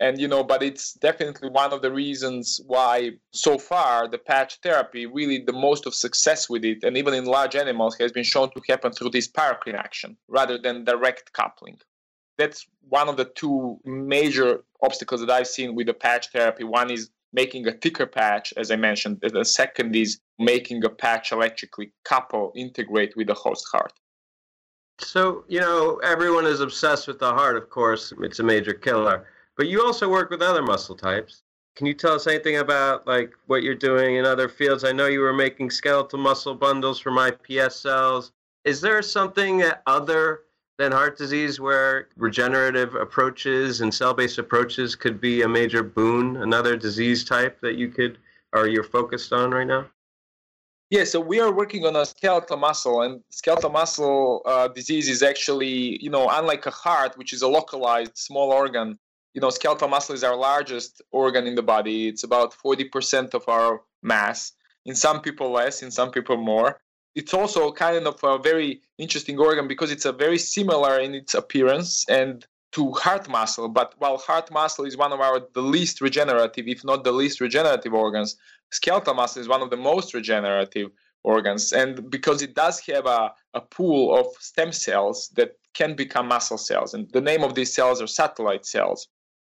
And you know, but it's definitely one of the reasons why so far the patch therapy really the most of success with it, and even in large animals, has been shown to happen through this paracrine action rather than direct coupling. That's one of the two major obstacles that I've seen with the patch therapy. One is making a thicker patch, as I mentioned. The second is making a patch electrically couple, integrate with the host heart. So, you know, everyone is obsessed with the heart, of course. It's a major killer. But you also work with other muscle types. Can you tell us anything about like what you're doing in other fields? I know you were making skeletal muscle bundles from iPS cells. Is there something other than heart disease where regenerative approaches and cell-based approaches could be a major boon, another disease type that you could or you're focused on right now? Yeah, so we are working on a skeletal muscle, and skeletal muscle uh, disease is actually, you know, unlike a heart, which is a localized small organ. You know, skeletal muscle is our largest organ in the body. It's about 40% of our mass. In some people less, in some people more. It's also kind of a very interesting organ because it's a very similar in its appearance and to heart muscle. But while heart muscle is one of our the least regenerative, if not the least regenerative organs, skeletal muscle is one of the most regenerative organs and because it does have a, a pool of stem cells that can become muscle cells and the name of these cells are satellite cells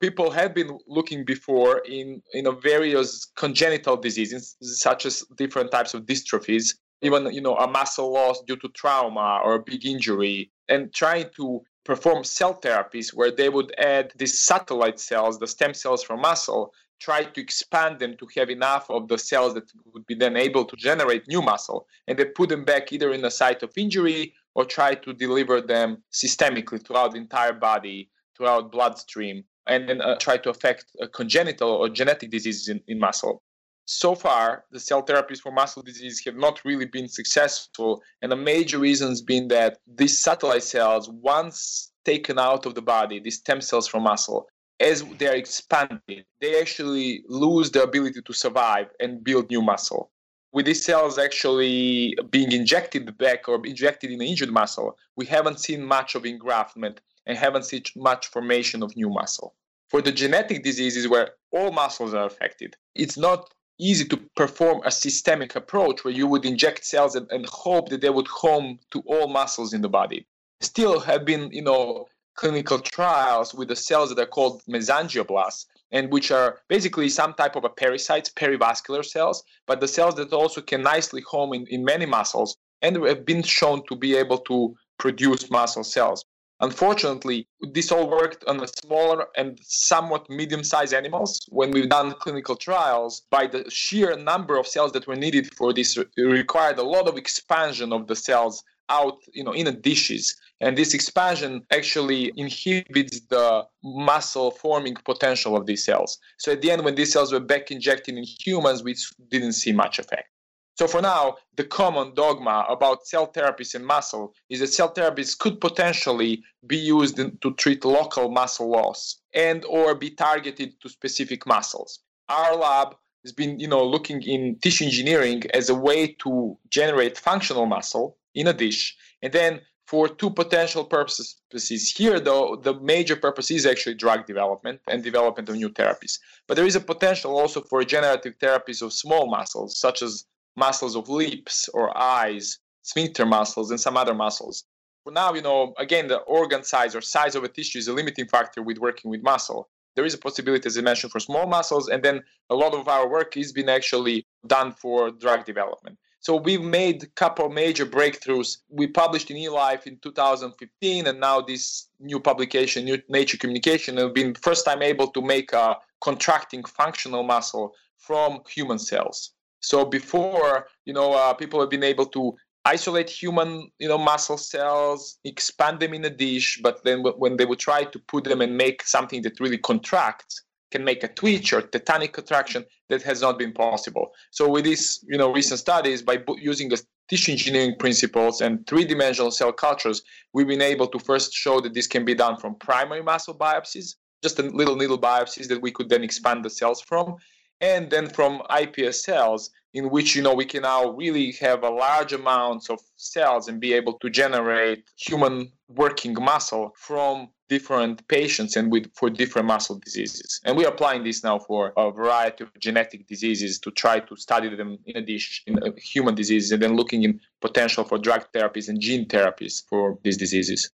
people have been looking before in in various congenital diseases such as different types of dystrophies even you know a muscle loss due to trauma or a big injury and trying to perform cell therapies where they would add these satellite cells the stem cells from muscle try to expand them to have enough of the cells that would be then able to generate new muscle and they put them back either in the site of injury or try to deliver them systemically throughout the entire body throughout bloodstream and then uh, try to affect uh, congenital or genetic diseases in, in muscle so far the cell therapies for muscle disease have not really been successful and the major reasons being that these satellite cells once taken out of the body these stem cells from muscle as they're expanding, they actually lose the ability to survive and build new muscle. With these cells actually being injected back or injected in the injured muscle, we haven't seen much of engraftment and haven't seen much formation of new muscle. For the genetic diseases where all muscles are affected, it's not easy to perform a systemic approach where you would inject cells and, and hope that they would home to all muscles in the body. Still have been, you know, clinical trials with the cells that are called mesangioblasts and which are basically some type of a pericytes, perivascular cells, but the cells that also can nicely home in, in many muscles and have been shown to be able to produce muscle cells. Unfortunately, this all worked on smaller and somewhat medium sized animals. When we've done clinical trials, by the sheer number of cells that were needed for this, it required a lot of expansion of the cells out you know in the dishes. And this expansion actually inhibits the muscle forming potential of these cells. So at the end when these cells were back injected in humans we didn't see much effect so for now the common dogma about cell therapies in muscle is that cell therapies could potentially be used to treat local muscle loss and or be targeted to specific muscles our lab has been you know looking in tissue engineering as a way to generate functional muscle in a dish. And then for two potential purposes here, though, the major purpose is actually drug development and development of new therapies. But there is a potential also for regenerative therapies of small muscles, such as muscles of lips or eyes, sphincter muscles, and some other muscles. For now, you know, again, the organ size or size of a tissue is a limiting factor with working with muscle. There is a possibility, as I mentioned, for small muscles, and then a lot of our work is being actually done for drug development. So we've made a couple major breakthroughs. We published in eLife in 2015, and now this new publication, New Nature Communication, have been first time able to make a contracting functional muscle from human cells. So before, you know, uh, people have been able to isolate human, you know, muscle cells, expand them in a dish, but then when they would try to put them and make something that really contracts, can make a twitch or tetanic contraction that has not been possible. So with these, you know, recent studies, by using the tissue engineering principles and three-dimensional cell cultures, we've been able to first show that this can be done from primary muscle biopsies, just a little needle biopsies that we could then expand the cells from, and then from iPS cells in which you know we can now really have a large amounts of cells and be able to generate human working muscle from different patients and with for different muscle diseases. And we're applying this now for a variety of genetic diseases to try to study them in addition in human diseases and then looking in potential for drug therapies and gene therapies for these diseases.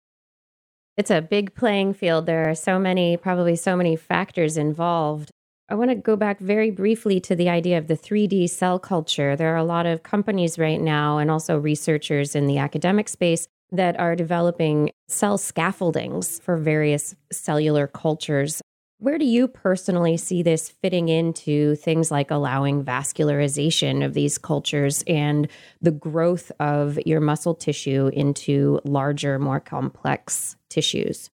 It's a big playing field. There are so many probably so many factors involved I want to go back very briefly to the idea of the 3D cell culture. There are a lot of companies right now and also researchers in the academic space that are developing cell scaffoldings for various cellular cultures. Where do you personally see this fitting into things like allowing vascularization of these cultures and the growth of your muscle tissue into larger, more complex tissues?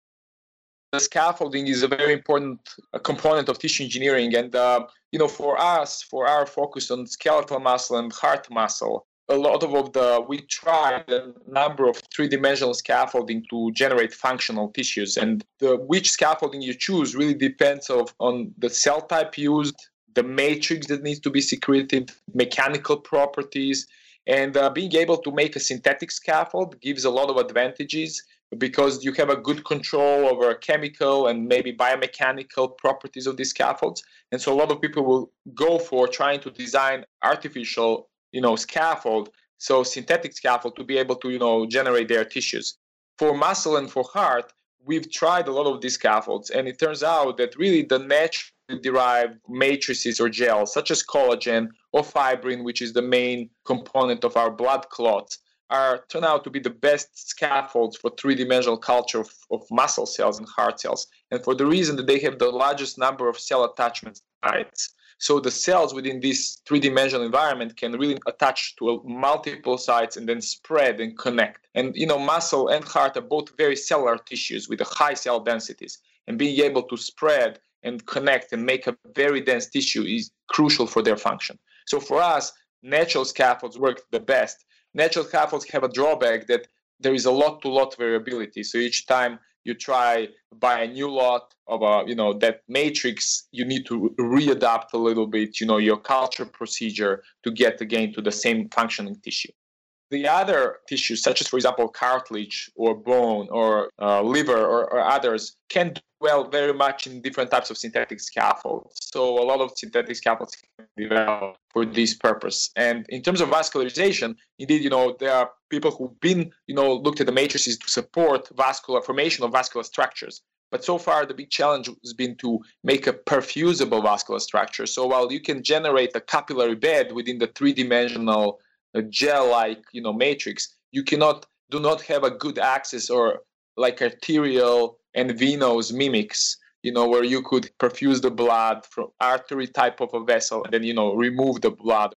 Scaffolding is a very important uh, component of tissue engineering. And, uh, you know, for us, for our focus on skeletal muscle and heart muscle, a lot of, the, we tried a number of three-dimensional scaffolding to generate functional tissues. And the, which scaffolding you choose really depends of, on the cell type used, the matrix that needs to be secreted, mechanical properties, and uh, being able to make a synthetic scaffold gives a lot of advantages because you have a good control over chemical and maybe biomechanical properties of these scaffolds. And so a lot of people will go for trying to design artificial, you know, scaffold, so synthetic scaffold to be able to, you know, generate their tissues. For muscle and for heart, we've tried a lot of these scaffolds, and it turns out that really the naturally derived matrices or gels, such as collagen or fibrin, which is the main component of our blood clots, are turn out to be the best scaffolds for three-dimensional culture of, of muscle cells and heart cells, and for the reason that they have the largest number of cell attachment sites. So the cells within this three-dimensional environment can really attach to multiple sites and then spread and connect. And you know, muscle and heart are both very cellular tissues with high cell densities, and being able to spread and connect and make a very dense tissue is crucial for their function. So for us, natural scaffolds work the best natural scaffolds have a drawback that there is a lot to lot variability. So each time you try buy a new lot of a you know that matrix you need to readapt a little bit you know your culture procedure to get again to the same functioning tissue the other tissues, such as, for example, cartilage or bone or uh, liver or, or, others, can well very much in different types of synthetic scaffolds. So a lot of synthetic scaffolds can be developed for this purpose. And in terms of vascularization, indeed, you know, there are people who've been, you know, looked at the matrices to support vascular formation of vascular structures. But so far, the big challenge has been to make a perfusible vascular structure. So while you can generate a capillary bed within the three-dimensional a gel-like you know matrix, you cannot do not have a good access or like arterial and venous mimics you know where you could perfuse the blood from artery type of a vessel and then you know remove the blood.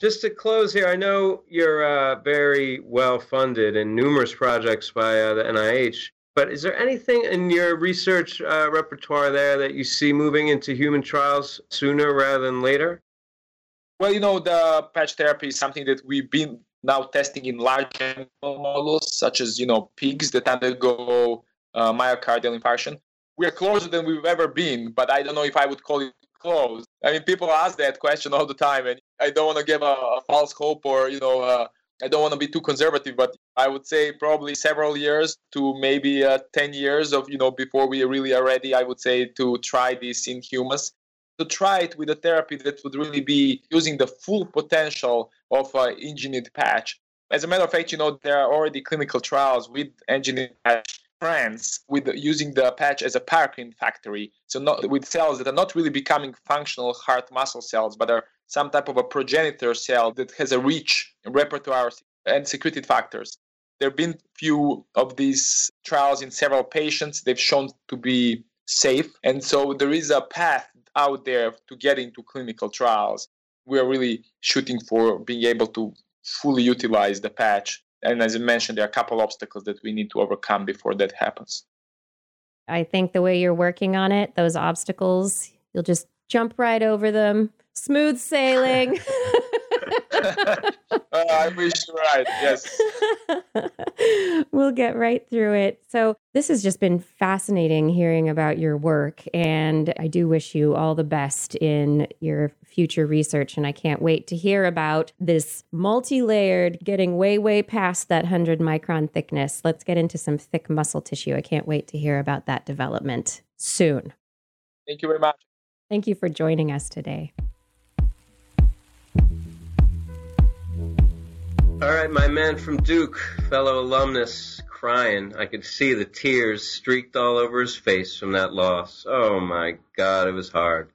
Just to close here i know you're uh, very well funded in numerous projects by uh, the nih but is there anything in your research uh, repertoire there that you see moving into human trials sooner rather than later? Well, you know, the patch therapy is something that we've been now testing in large animal models, such as, you know, pigs that undergo uh, myocardial infarction. We are closer than we've ever been, but I don't know if I would call it close. I mean, people ask that question all the time, and I don't want to give a, a false hope or, you know, uh, I don't want to be too conservative, but I would say probably several years to maybe uh, 10 years of, you know, before we really are ready, I would say, to try this in humans to try it with a therapy that would really be using the full potential of an engineered patch. As a matter of fact, you know, there are already clinical trials with engineered patch France with using the patch as a paracrine factory. So not with cells that are not really becoming functional heart muscle cells, but are some type of a progenitor cell that has a rich repertoire and secreted factors. There have been few of these trials in several patients. They've shown to be safe. And so there is a path out there to get into clinical trials. We are really shooting for being able to fully utilize the patch. And as I mentioned, there are a couple obstacles that we need to overcome before that happens. I think the way you're working on it, those obstacles, you'll just jump right over them. Smooth sailing. [LAUGHS] [LAUGHS] [LAUGHS] I wish you're right. Yes. [LAUGHS] we'll get right through it. So, this has just been fascinating hearing about your work. And I do wish you all the best in your future research. And I can't wait to hear about this multi layered, getting way, way past that 100 micron thickness. Let's get into some thick muscle tissue. I can't wait to hear about that development soon. Thank you very much. Thank you for joining us today. All right, my man from Duke, fellow alumnus, crying. I could see the tears streaked all over his face from that loss. Oh my God, it was hard.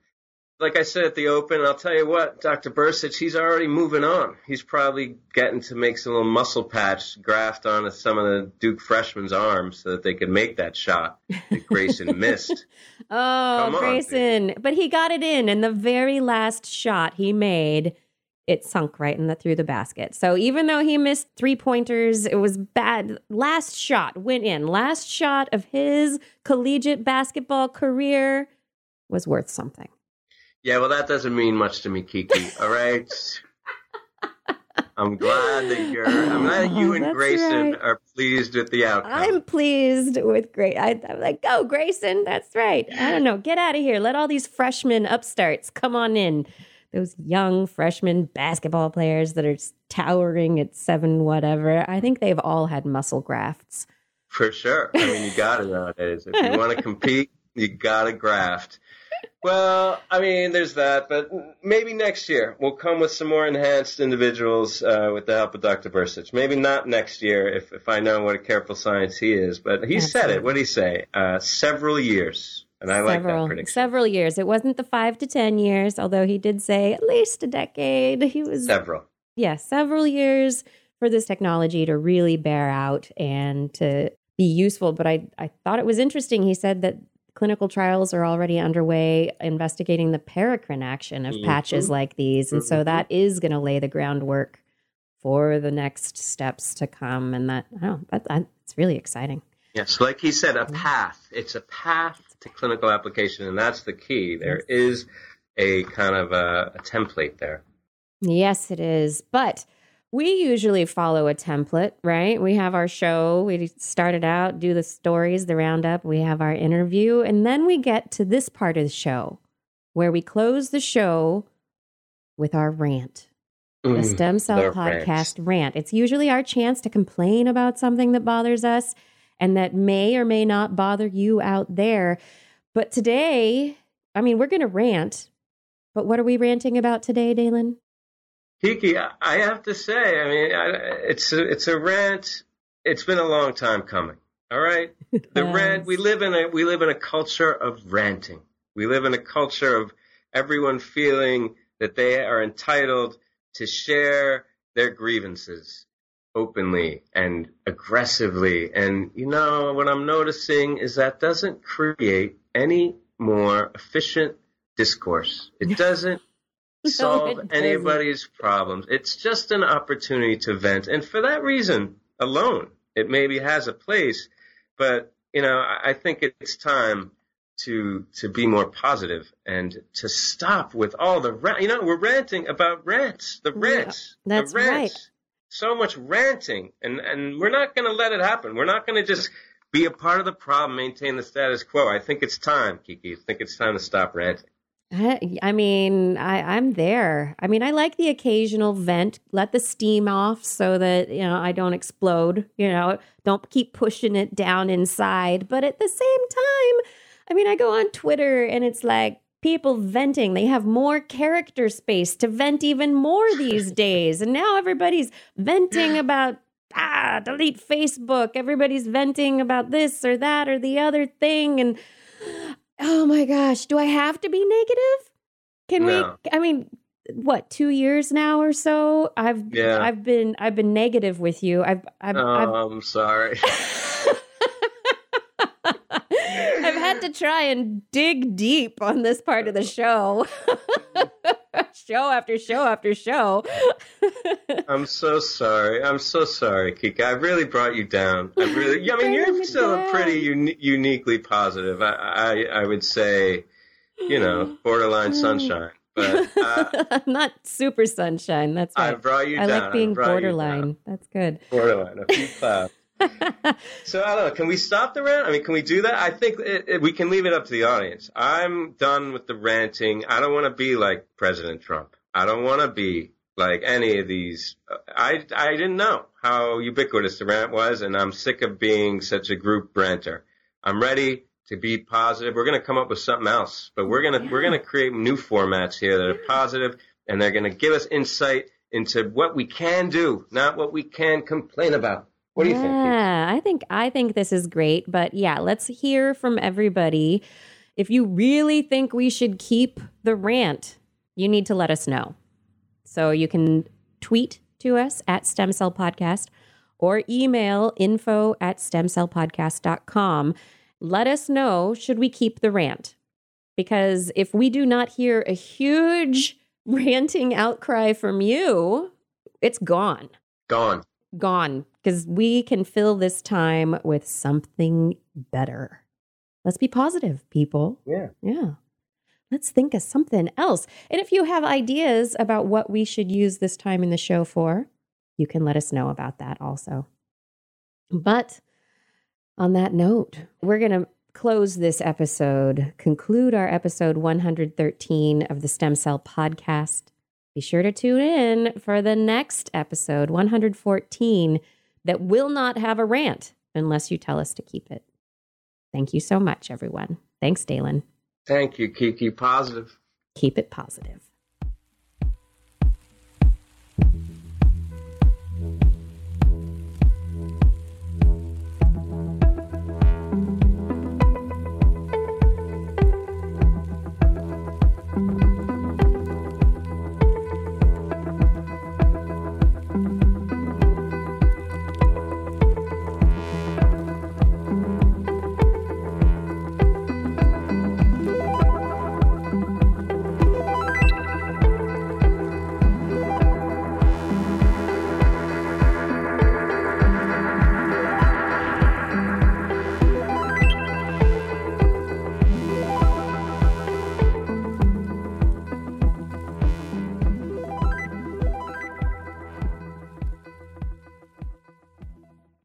Like I said at the open, I'll tell you what, Dr. Bursac, he's already moving on. He's probably getting to make some little muscle patch graft onto some of the Duke freshmen's arms so that they could make that shot that [LAUGHS] Grayson missed. oh, on, Grayson. but he got it in, and the very last shot he made it sunk right in the through the basket. So even though he missed three pointers, it was bad. Last shot went in. Last shot of his collegiate basketball career was worth something. Yeah, well, that doesn't mean much to me, Kiki. [LAUGHS] All right. I'm glad that you're. I'm glad you Oh, and Grayson right. are pleased with the outcome. I'm pleased with great. I, I'm like, go, Grayson. That's right. I don't know. Get out of here. Let all these freshmen upstarts come on in. Those young freshman basketball players that are towering at seven, whatever. I think they've all had muscle grafts. For sure. I mean, you got it nowadays. If you want to compete, you got to graft. Well, I mean, there's that, but maybe next year we'll come with some more enhanced individuals uh, with the help of Dr. Bursac. Maybe not next year if, if I know what a careful science he is, but he said it. What did he say? Uh, several years. And I like that several, prediction. several years. It wasn't the five to 10 years, although he did say at least a decade. He was, Several. yeah, several years for this technology to really bear out and to be useful. But I, I thought it was interesting. He said that clinical trials are already underway investigating the paracrine action of patches Mhm. like these. And so Mhm. that is going to lay the groundwork for the next steps to come. And that, I don't that, that, it's really exciting. Yes, like he said, a path. It's a path to clinical application, and that's the key. There is a kind of a, a template there. Yes, it is. But we usually follow a template, right? We have our show, we start it out, do the stories, the roundup, we have our interview, and then we get to this part of the show where we close the show with our rant. The Mm, Stem Cell Podcast rants. rant. It's usually our chance to complain about something that bothers us and that may or may not bother you out there. But today, I mean, we're going to rant, but what are we ranting about today, Daylon? Kiki, I have to say, I mean, I, it's a, it's a rant. It's been a long time coming. All right, [LAUGHS] the rant. We live in a we live in a culture of ranting. We live in a culture of everyone feeling that they are entitled to share their grievances openly and aggressively. And you know what I'm noticing is that doesn't create any more efficient discourse. It [LAUGHS] doesn't solve it doesn't. anybody's problems. It's just an opportunity to vent. And for that reason alone, it maybe has a place, but you know, I think it's time to to be more positive and to stop with all the rant. You know, we're ranting about rants, the Yeah, that's the rants. right. So much ranting, and and we're not going to let it happen. We're not going to just be a part of the problem, maintain the status quo. I think it's time, Kiki. I think it's time to stop ranting. I, mean, I, I'm there. I mean, I like the occasional vent, let the steam off so that, you know, I don't explode, you know, don't keep pushing it down inside. But at the same time, I mean, I go on Twitter and it's like people venting. They have more character space to vent even more these [LAUGHS] days. And now everybody's venting [GASPS] about, ah, delete Facebook. Everybody's venting about this or that or the other thing. And, Oh my gosh, do I have to be negative? Can No. we I mean, what, 2 years now or so? I've Yeah. I've been I've been negative with you. I've I've Oh, I've, I'm sorry. [LAUGHS] [LAUGHS] Had to try and dig deep on this part of the show. [LAUGHS] show after show after show. [LAUGHS] I'm so sorry. I'm so sorry, Kiki. I really brought you down. I really. I mean, you're still pretty uni- uniquely positive. I, I, I would say, you know, [SIGHS] borderline sunshine. But uh, [LAUGHS] not super sunshine. That's right. I brought you I down. like being borderline. That's good. Borderline. A few clouds. So I don't know. Can we stop the rant? I mean, can we do that? I think it, it, we can leave it up to the audience. I'm done with the ranting. I don't want to be like President Trump. I don't want to be like any of these. I I didn't know how ubiquitous the rant was, and I'm sick of being such a group ranter. I'm ready to be positive. We're going to come up with something else, but we're gonna yeah. we're gonna create new formats here that are positive, and they're going to give us insight into what we can do, not what we can complain about. What do you yeah, think? Yeah, I think I think this is great, but yeah, let's hear from everybody. If you really think we should keep the rant, you need to let us know. So you can tweet to us at Stem Cell Podcast or email info at stemcellpodcast.com. Let us know should we keep the rant? Because if we do not hear a huge [LAUGHS] ranting outcry from you, it's gone. Gone gone because we can fill this time with something better. Let's be positive, people. Yeah. Yeah. Let's think of something else. And if you have ideas about what we should use this time in the show for, you can let us know about that also. But on that note, we're going to close this episode, conclude our episode 113 of the Stem Cell Podcast be sure to tune in for the next episode, 114, that will not have a rant unless you tell us to keep it. Thank you so much, everyone. Thanks, Daylon. Thank you, Kiki. Positive. Keep it positive.